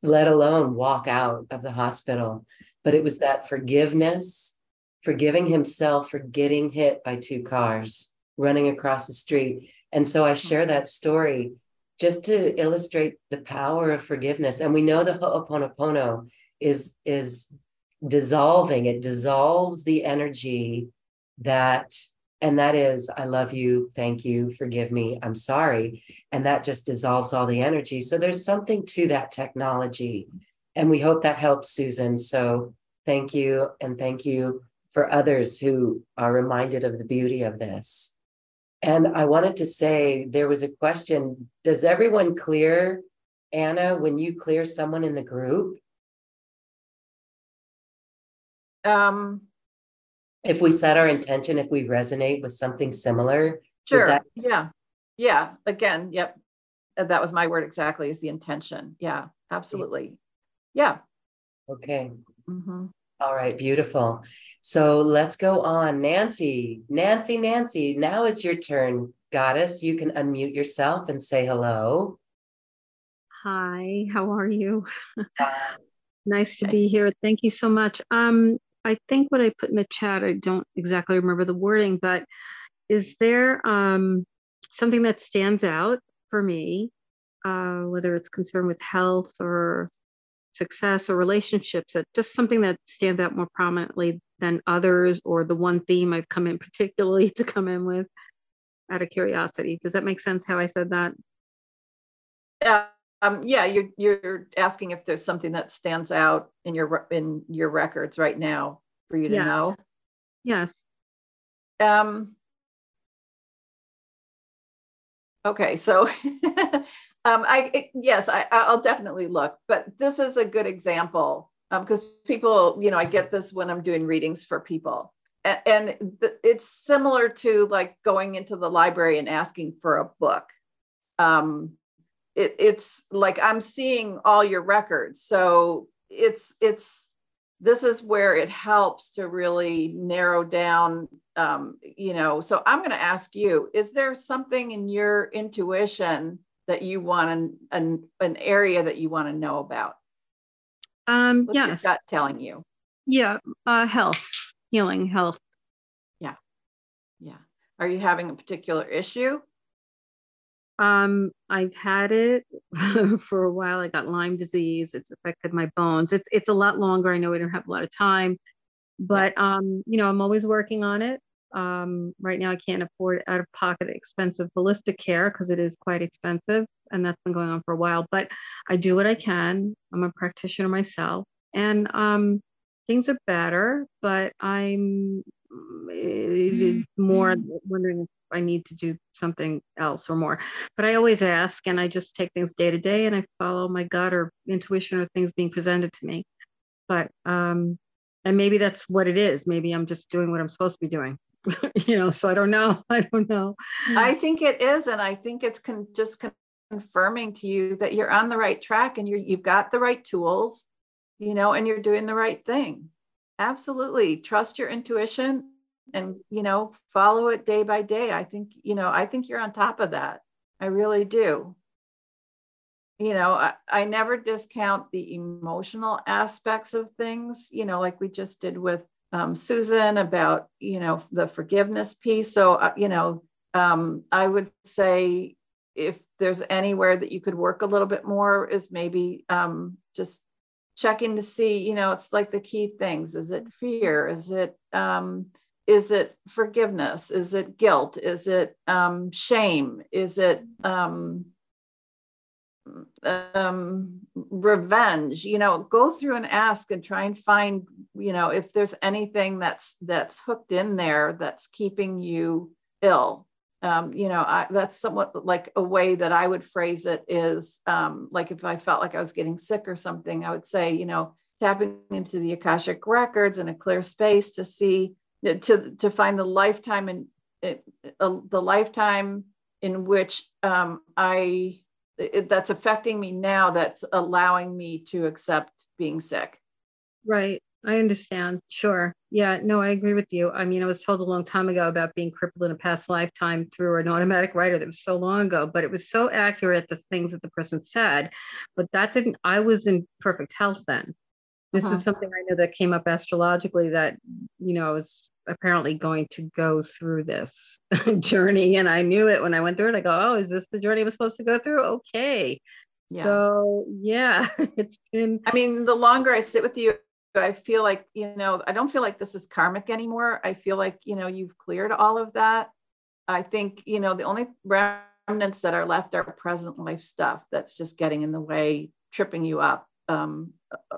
let alone walk out of the hospital. But it was that forgiveness, forgiving himself for getting hit by two cars running across the street. And so I share that story just to illustrate the power of forgiveness. And we know the Ho'oponopono is, is dissolving, it dissolves the energy that, and that is, I love you, thank you, forgive me, I'm sorry. And that just dissolves all the energy. So there's something to that technology. And we hope that helps, Susan. So thank you. And thank you for others who are reminded of the beauty of this. And I wanted to say there was a question Does everyone clear, Anna, when you clear someone in the group? Um, if we set our intention, if we resonate with something similar, sure. That- yeah. Yeah. Again, yep. Uh, that was my word exactly is the intention. Yeah, absolutely. Yeah. Okay. Mm-hmm. All right, beautiful. So let's go on. Nancy, Nancy, Nancy, now is your turn. Goddess, you can unmute yourself and say hello. Hi, how are you? nice to be here. Thank you so much. Um, I think what I put in the chat, I don't exactly remember the wording, but is there um, something that stands out for me, uh, whether it's concerned with health or success or relationships that just something that stands out more prominently than others or the one theme I've come in particularly to come in with out of curiosity. Does that make sense how I said that? Yeah. Um, yeah, you're you're asking if there's something that stands out in your in your records right now for you to yeah. know. Yes. Um, okay, so Um, I yes, I, I'll definitely look, but this is a good example because um, people, you know, I get this when I'm doing readings for people, and, and it's similar to like going into the library and asking for a book. Um, it, it's like I'm seeing all your records, so it's it's this is where it helps to really narrow down um, you know so i'm going to ask you is there something in your intuition that you want an, an, an area that you want to know about? Um, What's yes. your gut telling you? Yeah, uh, health, healing, health. Yeah, yeah. Are you having a particular issue? Um, I've had it for a while. I got Lyme disease. It's affected my bones. It's it's a lot longer. I know we don't have a lot of time, but um, you know, I'm always working on it. Um, right now, I can't afford out of pocket expensive ballistic care because it is quite expensive, and that's been going on for a while. But I do what I can. I'm a practitioner myself, and um, things are better, but I'm more wondering if I need to do something else or more. But I always ask, and I just take things day to day, and I follow my gut or intuition or things being presented to me. But um, and maybe that's what it is. Maybe I'm just doing what I'm supposed to be doing. you know, so I don't know. I don't know. I mm. think it is. And I think it's con- just confirming to you that you're on the right track and you're, you've got the right tools, you know, and you're doing the right thing. Absolutely. Trust your intuition and, you know, follow it day by day. I think, you know, I think you're on top of that. I really do. You know, I, I never discount the emotional aspects of things, you know, like we just did with um, Susan about, you know, the forgiveness piece. So, uh, you know, um, I would say if there's anywhere that you could work a little bit more is maybe um, just checking to see, you know, it's like the key things. Is it fear? Is it, um, is it forgiveness? Is it guilt? Is it um, shame? Is it, um, revenge you know go through and ask and try and find you know if there's anything that's that's hooked in there that's keeping you ill. Um, you know I, that's somewhat like a way that i would phrase it is um, like if i felt like i was getting sick or something i would say you know tapping into the akashic records in a clear space to see to to find the lifetime and uh, the lifetime in which um, i it, that's affecting me now that's allowing me to accept being sick. Right. I understand. Sure. Yeah no i agree with you. I mean i was told a long time ago about being crippled in a past lifetime through an automatic writer that was so long ago but it was so accurate the things that the person said but that didn't i was in perfect health then this Uh-huh. is something I know that came up astrologically that, you know, I was apparently going to go through this journey. And I knew it when I went through it. I go, oh, is this the journey I was supposed to go through? Okay. Yeah. So, yeah, it's been, I mean, the longer I sit with you, I feel like, you know, I don't feel like this is karmic anymore. I feel like, you know, you've cleared all of that. I think, you know, the only remnants that are left are present life stuff that's just getting in the way, tripping you up um,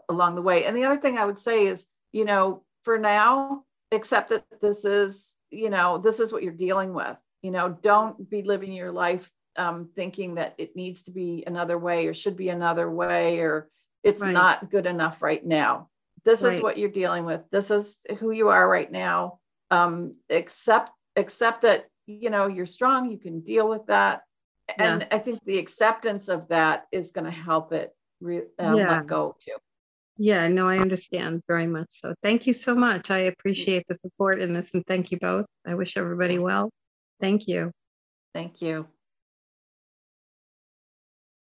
along the way. And the other thing I would say is, you know, for now, accept that this is, you know, this is what you're dealing with. You know, don't be living your life um, thinking that it needs to be another way or should be another way or it's Right. not good enough right now. This is what you're dealing with. This is who you are right now. Um, accept accept that you know you're strong. You can deal with that, and Yes. I think the acceptance of that is going to help it re- um, Yeah. let go too. yeah, no, I understand very much. So thank you so much. I appreciate the support in this and thank you both. I wish everybody well. Thank you. Thank you.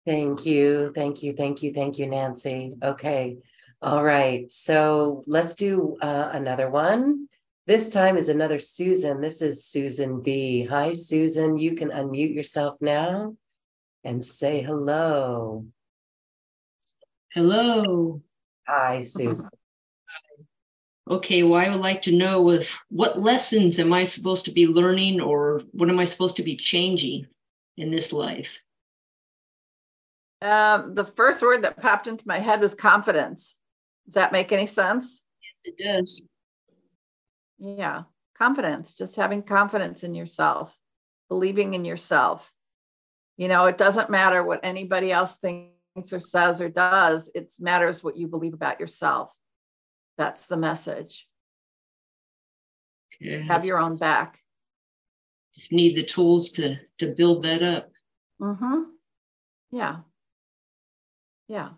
Thank you, thank you, thank you, thank you, Nancy. Okay, all right, so let's do uh, another one. This time is another Susan. This is Susan B. Hi, Susan. You can unmute yourself now and say hello. Hello. Hi, Susan. Okay, well, I would like to know with what lessons am I supposed to be learning or what am I supposed to be changing in this life? Um, the first word that popped into my head was confidence. Does that make any sense? It does. Yeah, confidence, just having confidence in yourself, believing in yourself. You know, it doesn't matter what anybody else thinks or says or does, it matters what you believe about yourself. That's the message. Okay. Have your own back. Just need the tools to to build that up. Mm-hmm. Yeah. Yeah.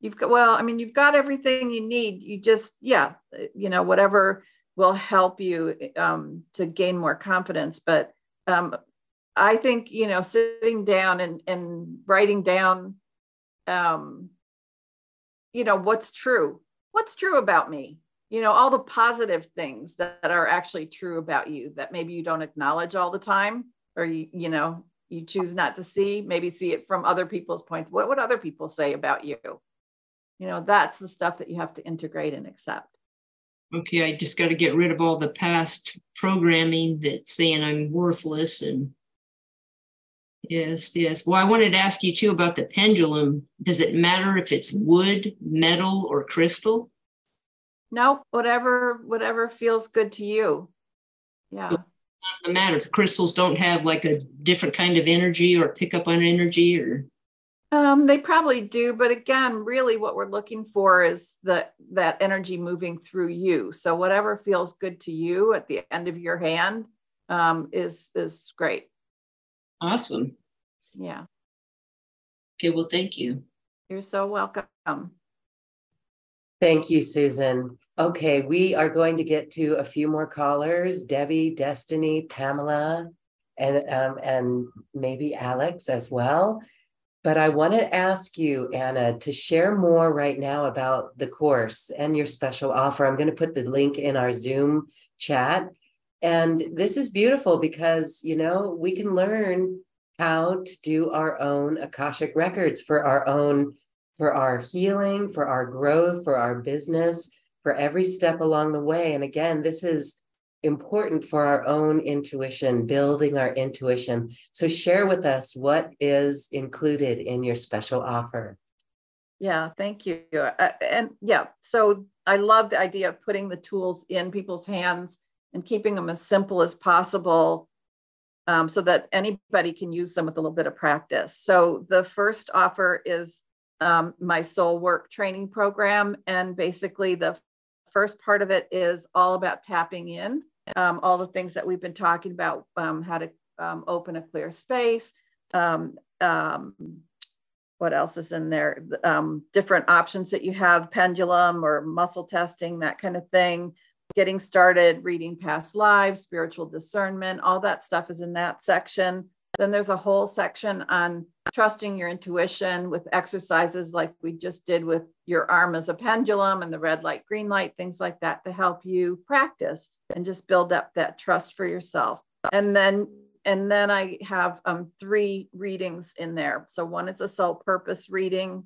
You've got, well, I mean, you've got everything you need. You just, yeah, you know, whatever will help you um, to gain more confidence. But um, I think, you know, sitting down and, and writing down, um, you know, what's true, what's true about me, you know, all the positive things that, that are actually true about you that maybe you don't acknowledge all the time or you, you know, you choose not to see, maybe see it from other people's points. What would other people say about you? You know, that's the stuff that you have to integrate and accept. Okay, I just got to get rid of all the past programming that's saying I'm worthless and yes, yes. Well, I wanted to ask you too about the pendulum. Does it matter if it's wood, metal, or crystal? No, whatever, whatever feels good to you. Yeah. Not the matters. Crystals don't have like a different kind of energy or pick up on energy or Um, they probably do, but again, really what we're looking for is that that energy moving through you. So whatever feels good to you at the end of your hand um, is is great. Awesome. Yeah, Okay, well, thank you. you're so welcome. Thank you, Susan. Okay, we are going to get to a few more callers, Debbie, Destiny, Pamela, and um, and maybe Alex as well. But I want to ask you, Anna, to share more right now about the course and your special offer. I'm going to put the link in our Zoom chat. And this is beautiful because, you know, we can learn how to do our own Akashic records for our own, for our healing, for our growth, for our business, for every step along the way. And again, this is important for our own intuition, building our intuition. So share with us what is included in your special offer. Yeah, thank you. Uh, and yeah, so I love the idea of putting the tools in people's hands and keeping them as simple as possible um, so that anybody can use them with a little bit of practice. So the first offer is um, my soul work training program. And basically, the first part of it is all about tapping in, um, all the things that we've been talking about, um, how to um, open a clear space. Um, what else is in there? Different options that you have, pendulum or muscle testing, that kind of thing. Getting started, reading past lives, spiritual discernment, all that stuff is in that section. Then there's a whole section on trusting your intuition with exercises like we just did with your arm as a pendulum and the red light, green light, things like that to help you practice and just build up that trust for yourself. And then and then I have um, three readings in there. So one is a soul purpose reading.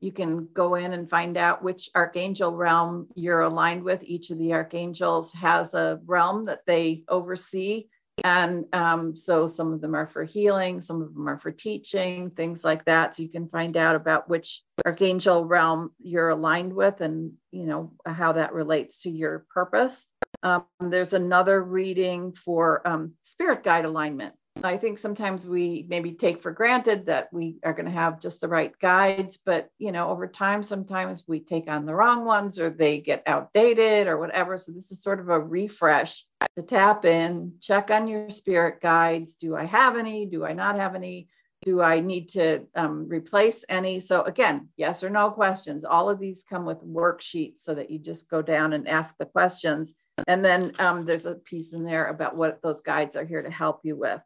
You can go in and find out which archangel realm you're aligned with. Each of the archangels has a realm that they oversee. And um, so some of them are for healing, some of them are for teaching, things like that. So you can find out about which archangel realm you're aligned with and, you know, how that relates to your purpose. Um, there's another reading for um, spirit guide alignment. I think sometimes we maybe take for granted that we are going to have just the right guides, but you know, over time, sometimes we take on the wrong ones or they get outdated or whatever. So this is sort of a refresh to tap in, check on your spirit guides. Do I have any? Do I not have any? Do I need to um, replace any? So again, yes or no questions. All of these come with worksheets so that you just go down and ask the questions. And then um, there's a piece in there about what those guides are here to help you with.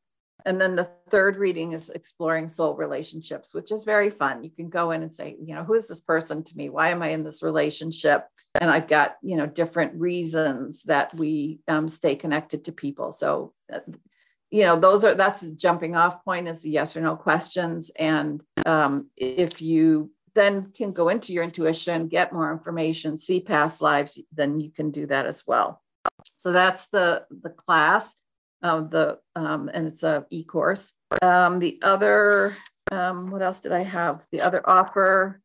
And then the third reading is exploring soul relationships, which is very fun. You can go in and say, you know, who is this person to me? Why am I in this relationship? And I've got, you know, different reasons that we um, stay connected to people. So, uh, you know, those are that's a jumping off point is the yes or no questions. And um, if you then can go into your intuition, get more information, see past lives, then you can do that as well. So that's the the class uh, the um, and it's a e-course. Um, the other, um, what else did I have? The other offer,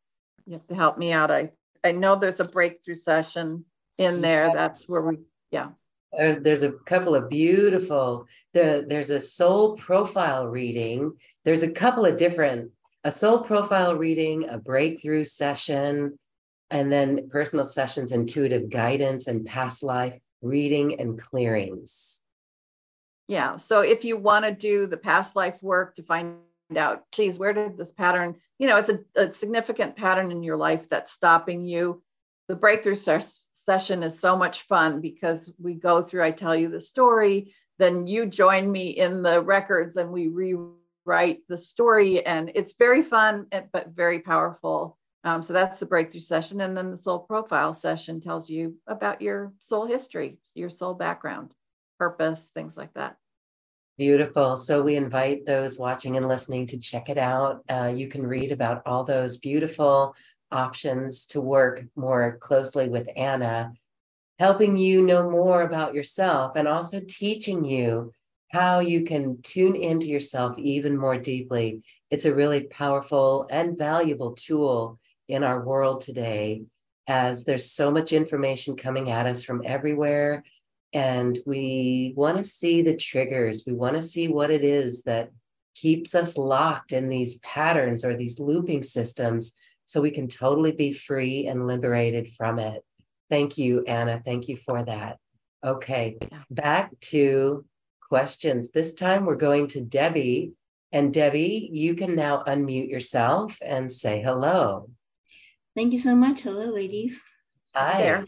you have to help me out. I I know there's a breakthrough session in there. That's where we, yeah. There's there's a couple of beautiful. The there's a soul profile reading. There's a couple of different a soul profile reading, a breakthrough session, and then personal sessions, intuitive guidance, and past life reading and clearings. Yeah. So if you want to do the past life work to find out, geez, where did this pattern, you know, it's a, a significant pattern in your life that's stopping you. The breakthrough ses- session is so much fun because we go through, I tell you the story, then you join me in the records and we rewrite the story. And it's very fun, but very powerful. Um, so that's the breakthrough session. And then the soul profile session tells you about your soul history, your soul background purpose, things like that. Beautiful. So we invite those watching and listening to check it out. Uh, you can read about all those beautiful options to work more closely with Anna, helping you know more about yourself and also teaching you how you can tune into yourself even more deeply. It's a really powerful and valuable tool in our world today, as there's so much information coming at us from everywhere and we want to see the triggers. We want to see what it is that keeps us locked in these patterns or these looping systems so we can totally be free and liberated from it. Thank you, Anna. Thank you for that. Okay, back to questions. This time we're going to Debbie. And Debbie, you can now unmute yourself and say hello. Thank you so much. Hello, ladies. Hi. There.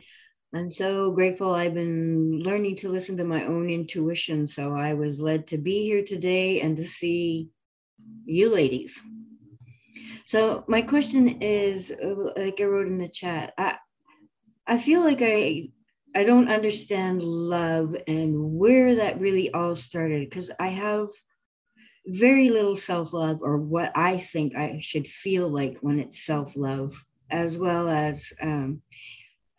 I'm so grateful I've been learning to listen to my own intuition. So I was led to be here today and to see you ladies. So my question is uh, like I wrote in the chat, I I feel like I I don't understand love and where that really all started because I have very little self-love or what I think I should feel like when it's self-love as well as um,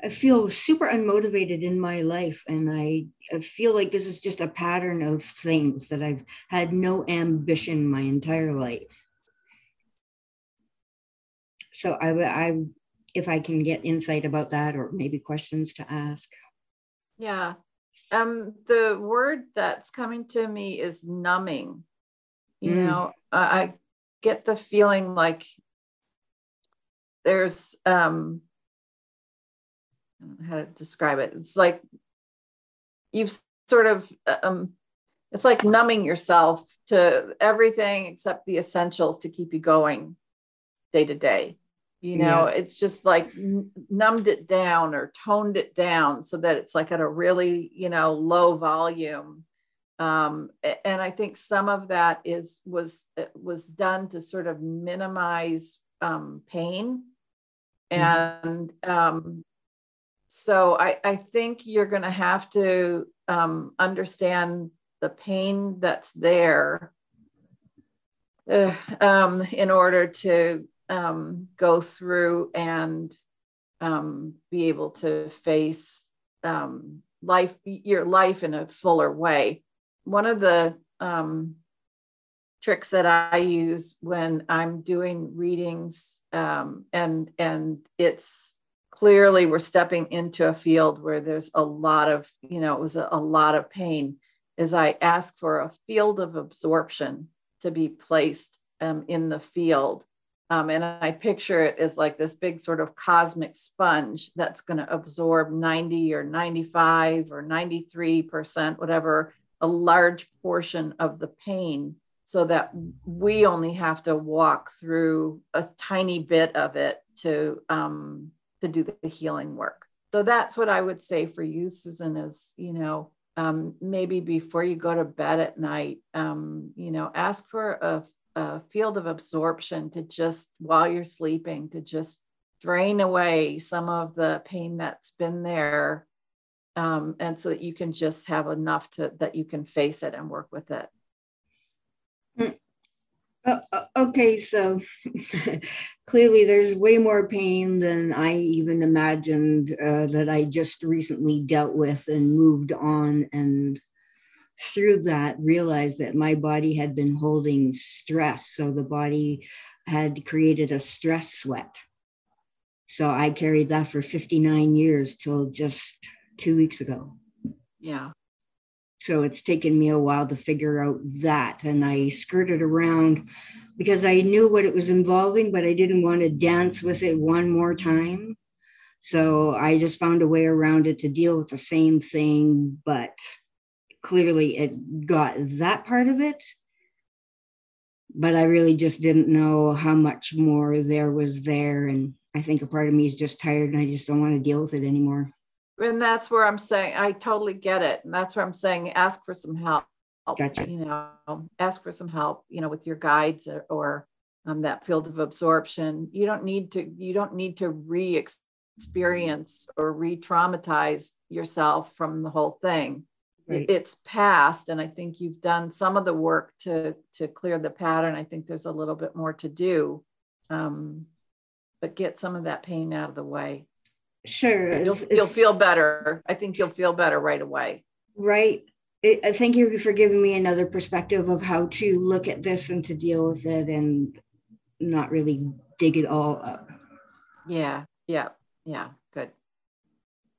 I feel super unmotivated in my life. And I, I, feel like this is just a pattern of things that I've had no ambition my entire life. So I, I, if I can get insight about that or maybe questions to ask. Yeah. Um, the word that's coming to me is numbing. You mm. know, I get the feeling like there's, um, how to describe it. It's like you've sort of um, it's like numbing yourself to everything except the essentials to keep you going day to day. You know, yeah. it's just like numbed it down or toned it down so that it's like at a really, you know, low volume. Um, and I think some of that is was was done to sort of minimize um, pain, mm-hmm. and um, so I, I think you're going to have to um, understand the pain that's there uh, um, in order to um, go through and um, be able to face um, life, your life in a fuller way. One of the um, tricks that I use when I'm doing readings, um, and and it's clearly we're stepping into a field where there's a lot of, you know, it was a, a lot of pain, is I ask for a field of absorption to be placed um, in the field. Um, and I picture it as like this big sort of cosmic sponge that's going to absorb 90 or 95 or 93%, whatever, a large portion of the pain so that we only have to walk through a tiny bit of it to um, to do the healing work. So that's what I would say for you, Susan, is, you know, um, maybe before you go to bed at night, um, you know, ask for a, a field of absorption to just, while you're sleeping, to just drain away some of the pain that's been there. Um, and so that you can just have enough to that you can face it and work with it. Uh, uh, okay, so clearly there's way more pain than I even imagined uh, that I just recently dealt with and moved on. And through that, realized that my body had been holding stress. So the body had created a stress sweat. So I carried that for 59 years till just two weeks ago. Yeah. So it's taken me a while to figure out that. And I skirted around because I knew what it was involving, but I didn't want to dance with it one more time. So I just found a way around it to deal with the same thing, but clearly it got that part of it. But I really just didn't know how much more there was there. And I think a part of me is just tired and I just don't want to deal with it anymore and that's where I'm saying I totally get it. And that's where I'm saying ask for some help. Gotcha. You know, ask for some help, you know, with your guides or, or um, that field of absorption. You don't need to, you don't need to re-experience or re-traumatize yourself from the whole thing. Right. It's past, and I think you've done some of the work to to clear the pattern. I think there's a little bit more to do, um, but get some of that pain out of the way. Sure. You'll, you'll feel better. I think you'll feel better right away. Right. I thank you for giving me another perspective of how to look at this and to deal with it and not really dig it all up. Yeah. Yeah. Yeah. Good.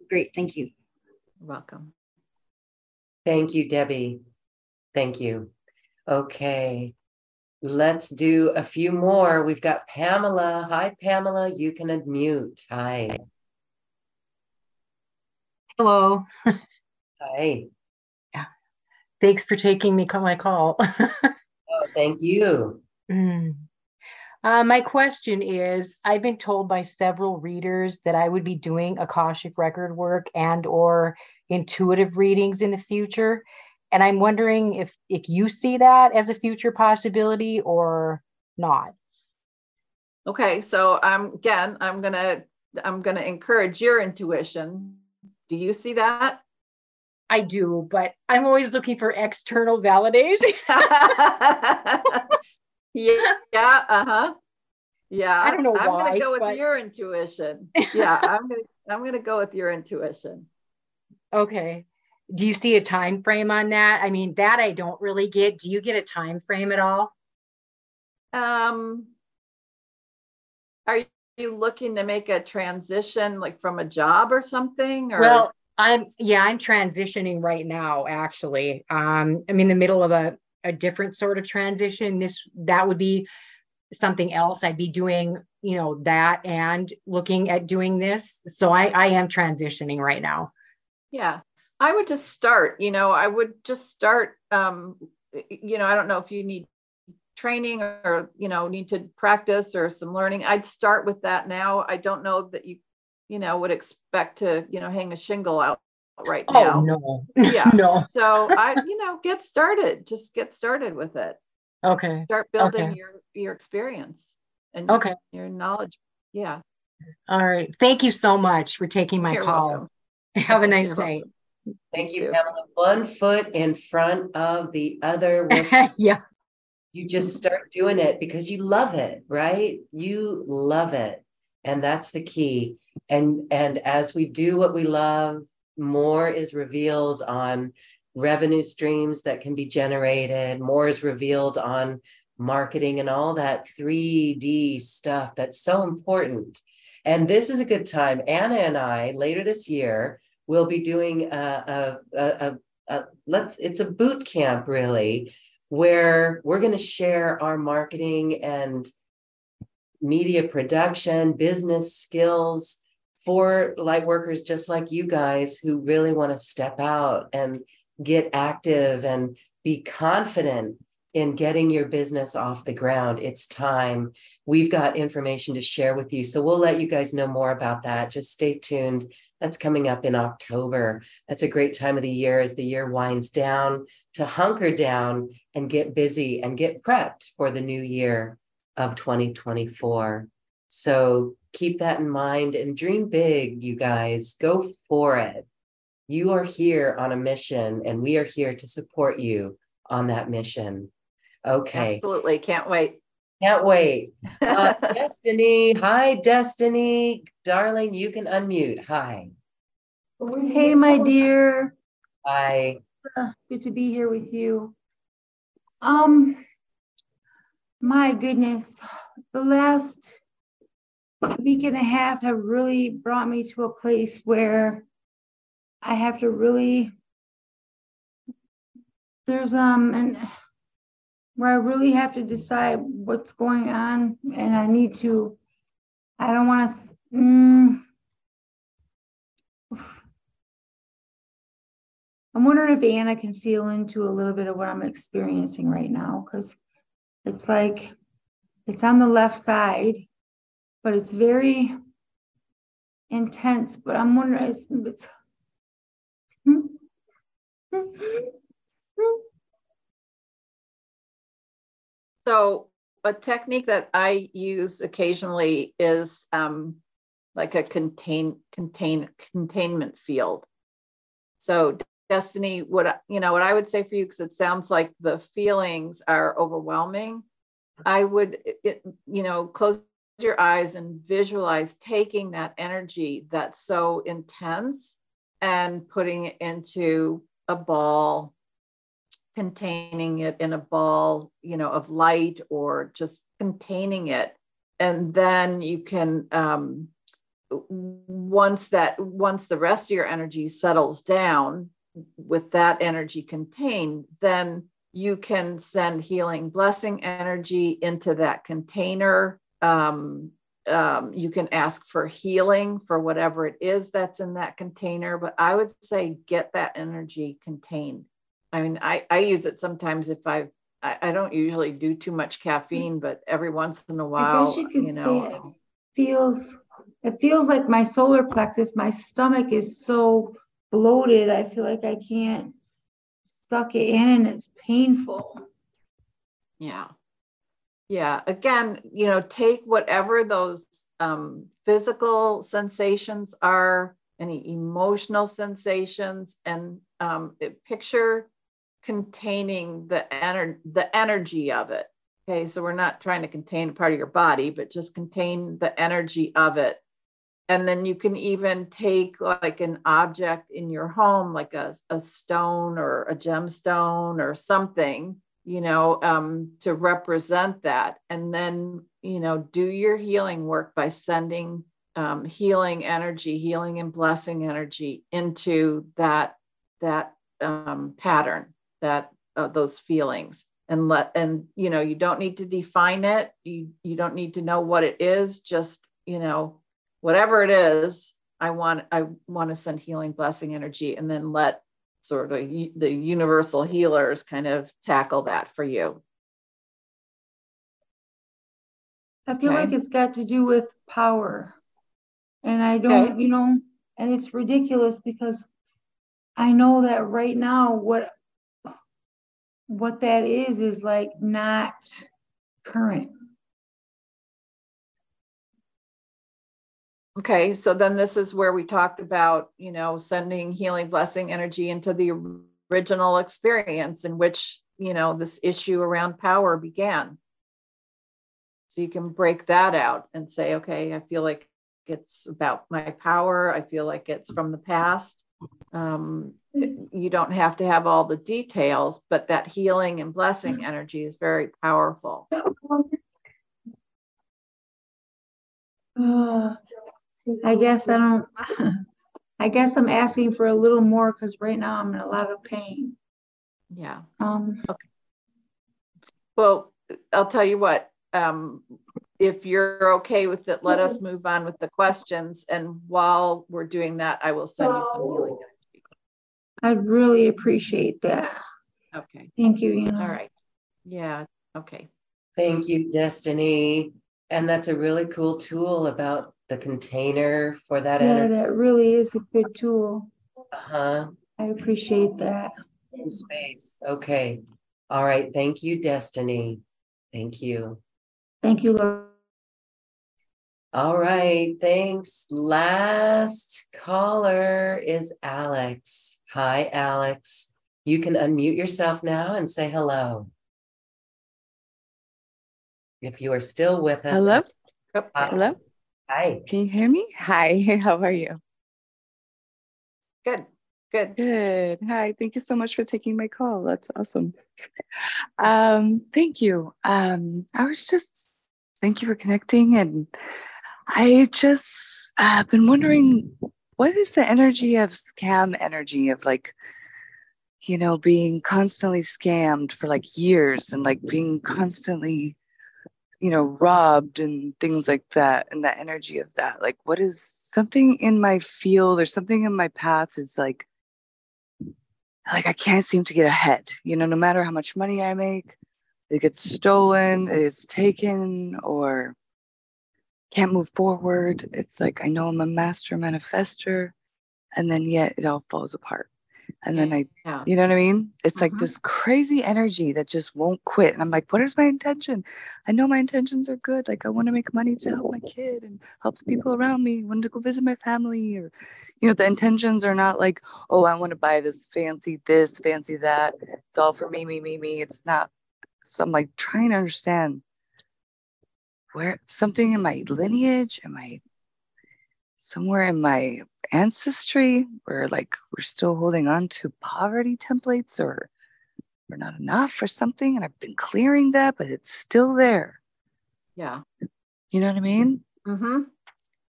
Great. Thank you. You're welcome. Thank you, Debbie. Thank you. Okay. Let's do a few more. We've got Pamela. Hi, Pamela. You can unmute. Hi. Hello. Hi. Yeah. Thanks for taking me on my call. oh, thank you. Mm. Uh, my question is I've been told by several readers that I would be doing Akashic record work and or intuitive readings in the future. And I'm wondering if if you see that as a future possibility or not. Okay, so I'm again, I'm gonna I'm gonna encourage your intuition do you see that? I do, but I'm always looking for external validation. yeah, yeah, uh-huh. Yeah. I don't know I'm why, gonna go with but... your intuition. Yeah, I'm gonna I'm gonna go with your intuition. Okay. Do you see a time frame on that? I mean, that I don't really get. Do you get a time frame at all? Um are you looking to make a transition like from a job or something or? Well i'm yeah i'm transitioning right now actually. Um i'm in the middle of a, a different sort of transition. This that would be something else. I'd be doing you know that and looking at doing this. So i i am transitioning right now. Yeah. I would just start you know i would just start um you know i don't know if you need training or you know need to practice or some learning i'd start with that now i don't know that you you know would expect to you know hang a shingle out right Oh now. no. Yeah. no. So I, you know, get started. Just get started with it. Okay. Start building Okay. your your experience and Okay. your knowledge. Yeah. All right. Thank you so much for taking my You're call. welcome. Have a nice You're night. Thank you, too. Pamela. One foot in front of the other. yeah. You just start doing it because you love it right? You love it. And that's the key. And and as we do what we love more is revealed on revenue streams that can be generated. More is revealed on marketing and all that 3d stuff that's so important. And this is a good time. Anna and i later this year will be doing a, a, a, a, a let's it's a boot camp really where we're going to share our marketing and media production, business skills for light workers just like you guys who really want to step out and get active and be confident in getting your business off the ground. It's time. We've got information to share with you. So we'll let you guys know more about that. Just stay tuned. That's coming up in October. That's a great time of the year as the year winds down to hunker down and get busy and get prepped for the new year of 2024. So keep that in mind and dream big, you guys. Go for it. You are here on a mission, and we are here to support you on that mission. Okay. Absolutely. Can't wait. Can't wait. Uh, Destiny. Hi, Destiny. Darling, you can unmute. Hi. Hey, my dear. Hi. Good to be here with you. Um, my goodness, the last week and a half have really brought me to a place where I have to really there's um and where I really have to decide what's going on and I need to I don't want to mm, I'm wondering if Anna can feel into a little bit of what I'm experiencing right now because it's like it's on the left side, but it's very intense. But I'm wondering, it's, it's So a technique that I use occasionally is um, like a contain contain containment field. So Destiny, what you know, what I would say for you, because it sounds like the feelings are overwhelming. I would, it, you know, close your eyes and visualize taking that energy that's so intense and putting it into a ball containing it in a ball, you know, of light or just containing it. And then you can, um, once that, once the rest of your energy settles down with that energy contained, then you can send healing blessing energy into that container. Um, um, you can ask for healing for whatever it is that's in that container, but I would say get that energy contained. I mean, I, I use it sometimes if I, I, I don't usually do too much caffeine, but every once in a while, you you know, it feels it feels like my solar plexus, my stomach is so bloated. I feel like I can't suck it in and it's painful. Yeah. Yeah. Again, you know, take whatever those um, physical sensations are, any emotional sensations, and um, it- picture containing the ener- the energy of it. Okay, so we're not trying to contain a part of your body, but just contain the energy of it. And then you can even take like an object in your home, like a, a stone or a gemstone or something, you know, um, to represent that. And then, you know, do your healing work by sending um, healing energy, healing and blessing energy into that that um, pattern, that uh, those feelings, and let and you know you don't need to define it. You you don't need to know what it is. Just you know whatever it is. I want I want to send healing, blessing energy, and then let sort of the universal healers kind of tackle that for you. I feel like it's got to do with power. And I don't, Okay. you know, and it's ridiculous because I know that right now what what that is is like not current. Okay, so then this is where we talked about, you know, sending healing blessing energy into the original experience in which, you know, this issue around power began. So you can break that out and say, okay, I feel like it's about my power. I feel like it's from the past. Um, you don't have to have all the details, but that healing and blessing energy is very powerful. Uh, I guess I don't. I guess I'm asking for a little more because right now I'm in a lot of pain. Yeah. Um. Okay. Well, I'll tell you what. Um, if you're okay with it, let us move on with the questions. And while we're doing that, I will send you some healing energy. I'd really appreciate that. Okay. Thank you. You. All right. Yeah. Okay. Thank you, Destiny. And that's a really cool tool about the container for that Yeah, energy. that really is a good tool. Uh-huh. I appreciate that. In space. Okay. All right. Thank you, Destiny. Thank you. Thank you, Laura. All right. Thanks. Last caller is Alex. Hi, Alex. You can unmute yourself now and say hello. If you are still with us. Hello? Yep. Hi. Hello? Hi. Can you hear me? Hi, how are you? Good. Good. Good. Hi, thank you so much for taking my call. That's awesome. Um, thank you. Um, I was just thank you for connecting and I just uh, been wondering what is the energy of scam energy of like you know being constantly scammed for like years and like being constantly you know robbed and things like that and the energy of that like what is something in my field or something in my path is like like i can't seem to get ahead you know no matter how much money i make it gets stolen it's taken or can't move forward. It's like i know i'm a master manifester and then yet it all falls apart and then i Yeah. you know what I mean? It's like Mhm. this crazy energy that just won't quit. And I'm like, what is my intention? I know my intentions are good. Like, I want to make money to help my kid and help the people around me, want to go visit my family. Or, you know, the intentions are not like, oh, I want to buy this fancy this, fancy that. It's all for me, me, me, me. It's not. So I'm like trying to understand where something in my lineage, am I somewhere in my ancestry where like we're still holding on to poverty templates or we're not enough or something and i've been clearing that but it's still there Yeah. you know what i mean Mm-hmm.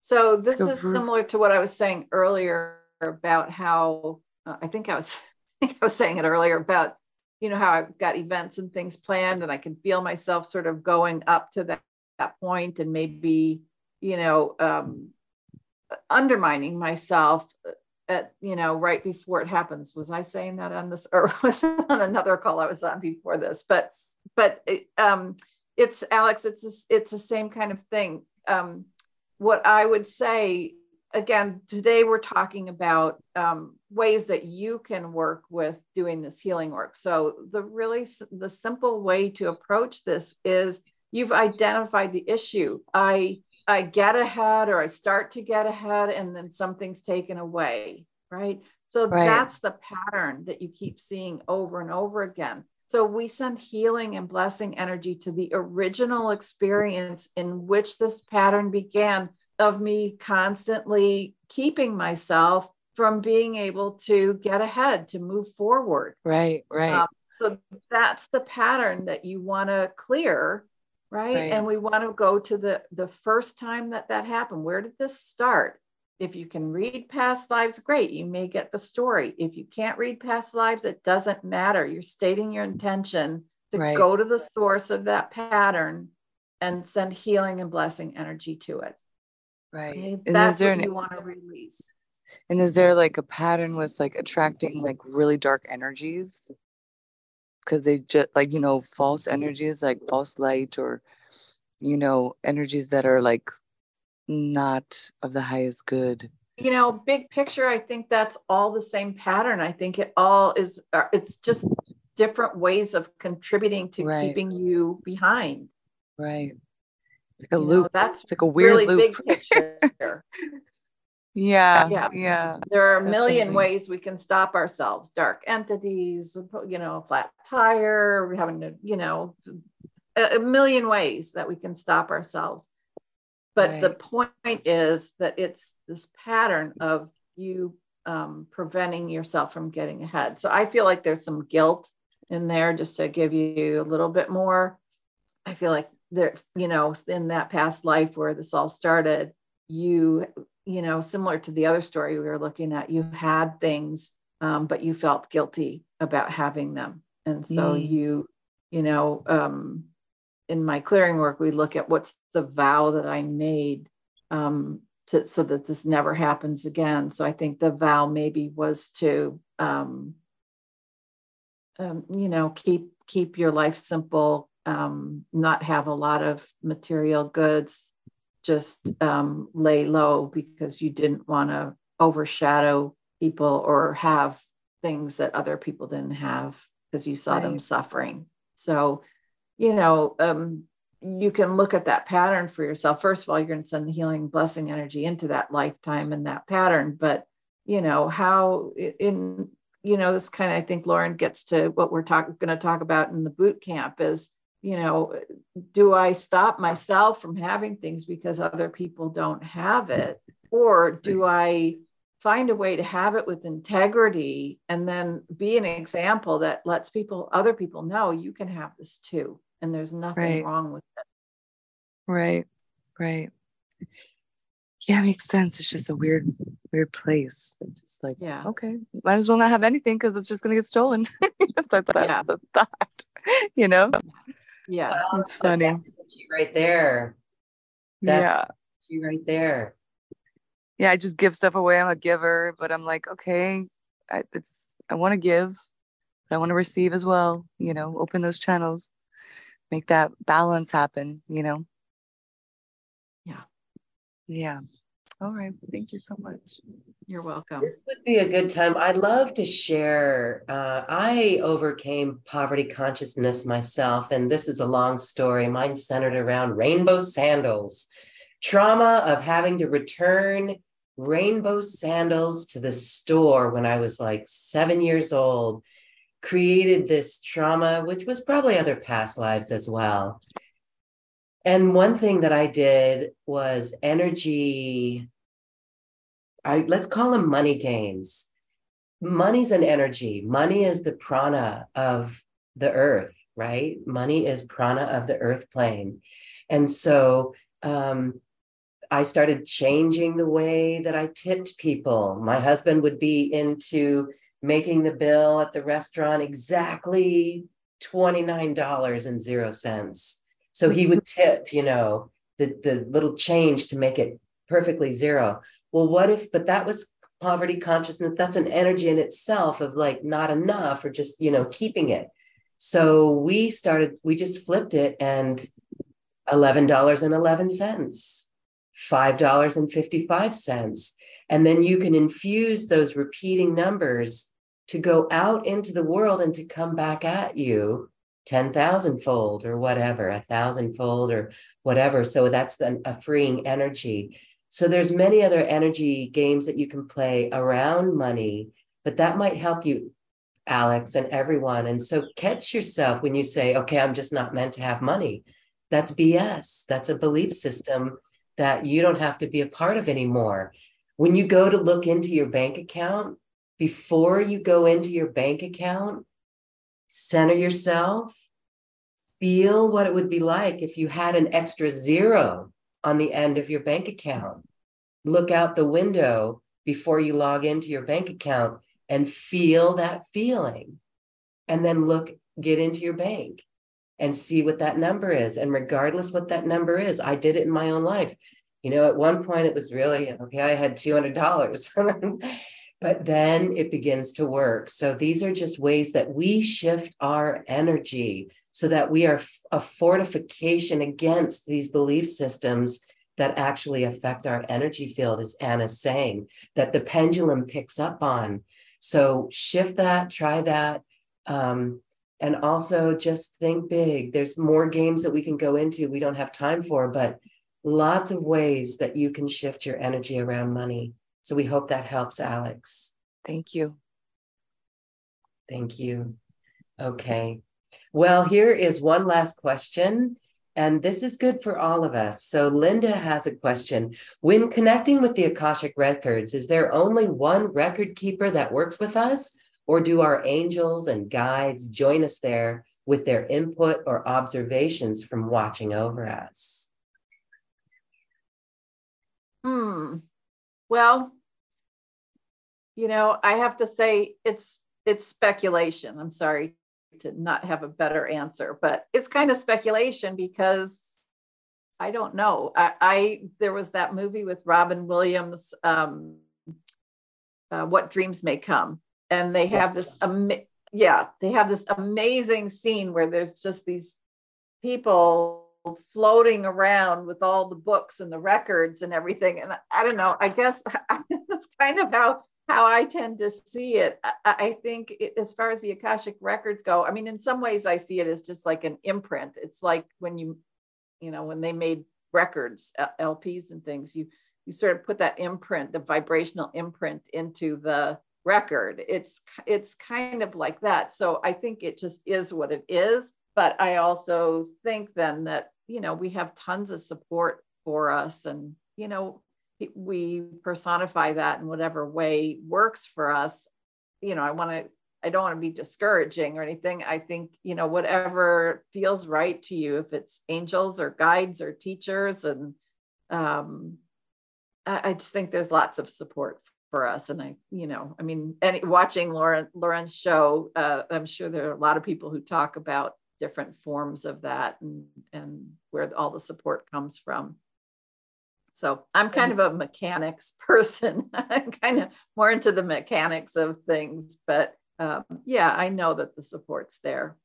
So this So is for- similar to what I was saying earlier about how uh, I think I was I think I was saying it earlier about you know how I've got events and things planned and I can feel myself sort of going up to that, that point and maybe you know um, undermining myself at you know right before it happens. Was I saying that on this or was it on another call I was on before this? But but um, it's Alex. It's this- it's the same kind of thing. Um, what I would say again today, we're talking about um, ways that you can work with doing this healing work. So the really the simple way to approach this is you've identified the issue. I I get ahead or I start to get ahead, and then something's taken away. Right. So Right. that's the pattern that you keep seeing over and over again. So we send healing and blessing energy to the original experience in which this pattern began of me constantly keeping myself from being able to get ahead, to move forward. right right Um, so that's the pattern that you want to clear, right? Right. And we want to go to the the first time that that happened. Where did this start? If you can read past lives, great. You may get the story. If you can't read past lives, it doesn't matter. You're stating your intention to Right. go to the source of that pattern and send healing and blessing energy to it. right Okay? and That's what an, you want to release. and is there like a pattern with like attracting like really dark energies because they just like you know false energies like false light or you know energies that are like not of the highest good you know, big picture, I think that's all the same pattern. I think it all is, uh, it's just different ways of contributing to Right. keeping you behind. Right. It's like a You know, loop. that's it's like a weird really loop. big picture. Yeah. Yeah. Yeah. there are a million Definitely. ways we can stop ourselves dark entities you know flat tire we're having to you know a, million ways that we can stop ourselves but the point is that it's this pattern of you um, preventing yourself from getting ahead so i feel like there's some guilt in there just to give you a little bit more i feel like there you know in that past life where this all started you you know, similar to the other story we were looking at, you had things, um, but you felt guilty about having them. And so Mm. you, you know, um, in my clearing work, we look at what's the vow that I made um, to, so that this never happens again. So I think the vow maybe was to, um, um, you know, keep keep your life simple, um, not have a lot of material goods, just um, lay low because you didn't want to overshadow people or have things that other people didn't have because you saw them suffering. So, you know, um, you can look at that pattern for yourself. First of all, you're going to send the healing blessing energy into that lifetime and that pattern. But, you know, how in, you know, this kind of, I think Lauren gets to what we're talking, going to talk about in the boot camp is, you know, do I stop myself from having things because other people don't have it? Or do I find a way to have it with integrity and then be an example that lets people, other people know you can have this too? And there's nothing Right. wrong with it. Right. Right. Yeah, it makes sense. It's just a weird, weird place. It's just like, Yeah. okay, might as well not have anything because it's just gonna get stolen. That's that's Yeah. the thought. You know? Yeah. Well, It's but funny. that's right there. That's yeah. you right there. Yeah, I just give stuff away. I'm a giver, but I'm like, okay, I, it's I want to give, but I want to receive as well. You know, open those channels, make that balance happen. You know. Yeah. Yeah. All right. Thank you so much. You're welcome. This would be a good time. I'd love to share. Uh, I overcame poverty consciousness myself, and this is a long story. Mine centered around rainbow sandals, trauma of having to return rainbow sandals to the store when I was like seven years old. Created this trauma, which was probably other past lives as well. And one thing that I did was energy I let's call them money games. Money's an energy. Money is the prana of the earth, right? Money is prana of the earth plane. And so um, I started changing the way that I tipped people. My husband would be into making the bill at the restaurant exactly $29.00. So he would tip, you know, the, the little change to make it perfectly zero well what if but that was poverty consciousness that's an energy in itself of like not enough or just you know keeping it so we started we just flipped it and $11.11 $5.55 and then you can infuse those repeating numbers to go out into the world and to come back at you 10,000 fold or whatever, a thousand fold or whatever. So that's an, a freeing energy. So there's many other energy games that you can play around money, but that might help you, Alex, and everyone. And so catch yourself when you say, okay, I'm just not meant to have money. That's BS. That's a belief system that you don't have to be a part of anymore. When you go to look into your bank account, before you go into your bank account, center yourself, feel what it would be like if you had an extra zero on the end of your bank account. Look out the window before you log into your bank account and feel that feeling. And then look, get into your bank and see what that number is. And regardless what that number is, I did it in my own life. You know, at one point it was really okay, I had $200. but then it begins to work. So these are just ways that we shift our energy so that we are a fortification against these belief systems that actually affect our energy field, as Anna's saying, that the pendulum picks up on. So shift that, try that. Um, and also just think big. There's more games that we can go into, we don't have time for, but lots of ways that you can shift your energy around money. So we hope that helps, Alex. Thank you. Thank you. Okay. Well, here is one last question. And this is good for all of us. So, Linda has a question. When connecting with the Akashic Records, is there only one record keeper that works with us? Or do our angels and guides join us there with their input or observations from watching over us? Hmm. Well, you know, I have to say it's it's speculation. I'm sorry to not have a better answer, but it's kind of speculation because I don't know. I, I there was that movie with Robin Williams, um, uh, "What Dreams May Come," and they have this, ama- yeah, they have this amazing scene where there's just these people floating around with all the books and the records and everything. And I don't know. I guess that's kind of how how I tend to see it. I, I think it, as far as the Akashic records go, I mean, in some ways, I see it as just like an imprint. It's like when you, you know, when they made records, LPs and things, you you sort of put that imprint, the vibrational imprint, into the record. It's it's kind of like that. So I think it just is what it is. But I also think then that you know we have tons of support for us, and you know we personify that in whatever way works for us you know i want to i don't want to be discouraging or anything. I think you know whatever feels right to you if it's angels or guides or teachers and um i, I just think there's lots of support for us. And i you know i mean any watching lauren lauren's show uh, i'm sure there are a lot of people who talk about different forms of that and and where all the support comes from so I'm kind of a mechanics person. I'm kind of more into the mechanics of things, but um, yeah, I know that the support's there.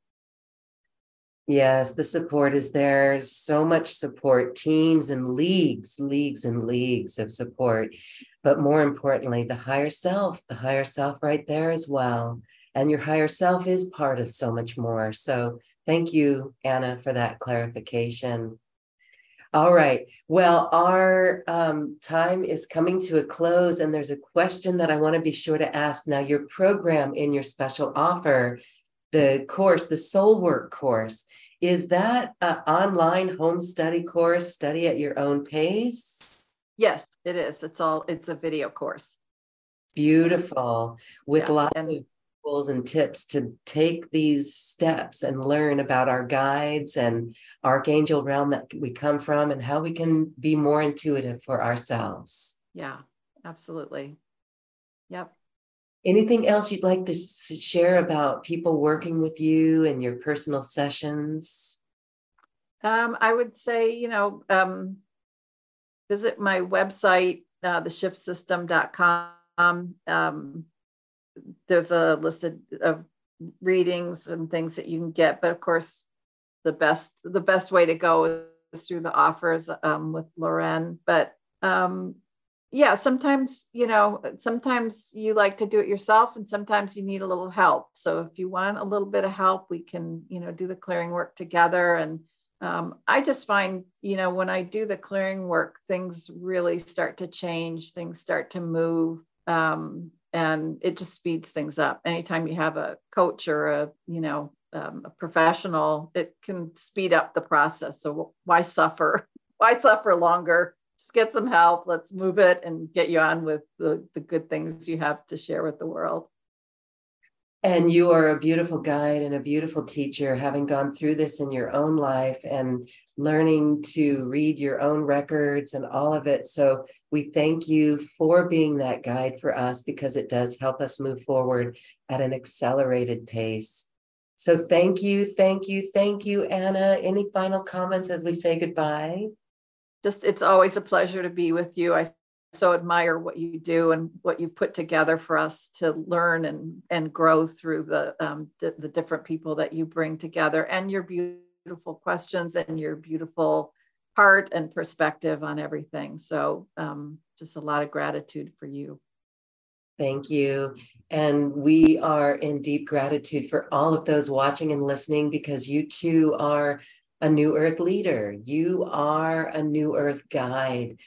Yes, the support is there. So much support, teams and leagues, leagues and leagues of support. But more importantly, the higher self, the higher self right there as well. And your higher self is part of so much more. So thank you, Anna, for that clarification. All right. Well, our um, time is coming to a close, and there's a question that I want to be sure to ask. Now, your program in your special offer, the course, the Soul Work course, is that an online home study course, study at your own pace? Yes, it is. It's all, it's a video course. Beautiful. With Yeah, lots and- of tools and tips to take these steps and learn about our guides and archangel realm that we come from and how we can be more intuitive for ourselves. Yeah, absolutely. Yep. Anything else you'd like to share about people working with you and your personal sessions? Um, I would say, you know, um, visit my website, uh, theshiftsystem.com. Um, there's a list of, of readings and things that you can get, but of course, the best the best way to go is through the offers um, with Lauren. But um, yeah, sometimes you know, sometimes you like to do it yourself, and sometimes you need a little help. So if you want a little bit of help, we can you know do the clearing work together. And um, I just find you know when I do the clearing work, things really start to change. Things start to move. Um, and it just speeds things up. Anytime you have a coach or a, you know, um, a professional, it can speed up the process. So why suffer? Why suffer longer? Just get some help. Let's move it and get you on with the, the good things you have to share with the world. And you are a beautiful guide and a beautiful teacher, having gone through this in your own life and learning to read your own records and all of it. So we thank you for being that guide for us because it does help us move forward at an accelerated pace. So thank you, thank you, thank you, Anna. Any final comments as we say goodbye? Just it's always a pleasure to be with you. I so admire what you do and what you've put together for us to learn and and grow through the um, the, the different people that you bring together and your beautiful questions and your beautiful heart and perspective on everything. So um, just a lot of gratitude for you. Thank you. And we are in deep gratitude for all of those watching and listening because you too are a New Earth leader. You are a New Earth guide.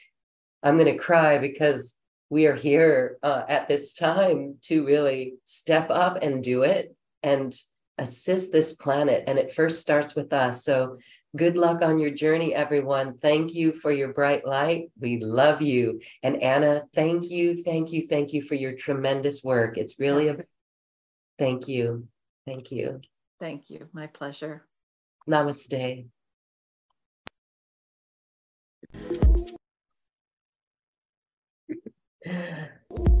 I'm going to cry because we are here uh, at this time to really step up and do it and assist this planet. And it first starts with us. So Good luck on your journey, everyone. Thank you for your bright light. We love you. And Anna, thank you, thank you, thank you for your tremendous work. It's really a thank you. Thank you. Thank you. My pleasure. Namaste.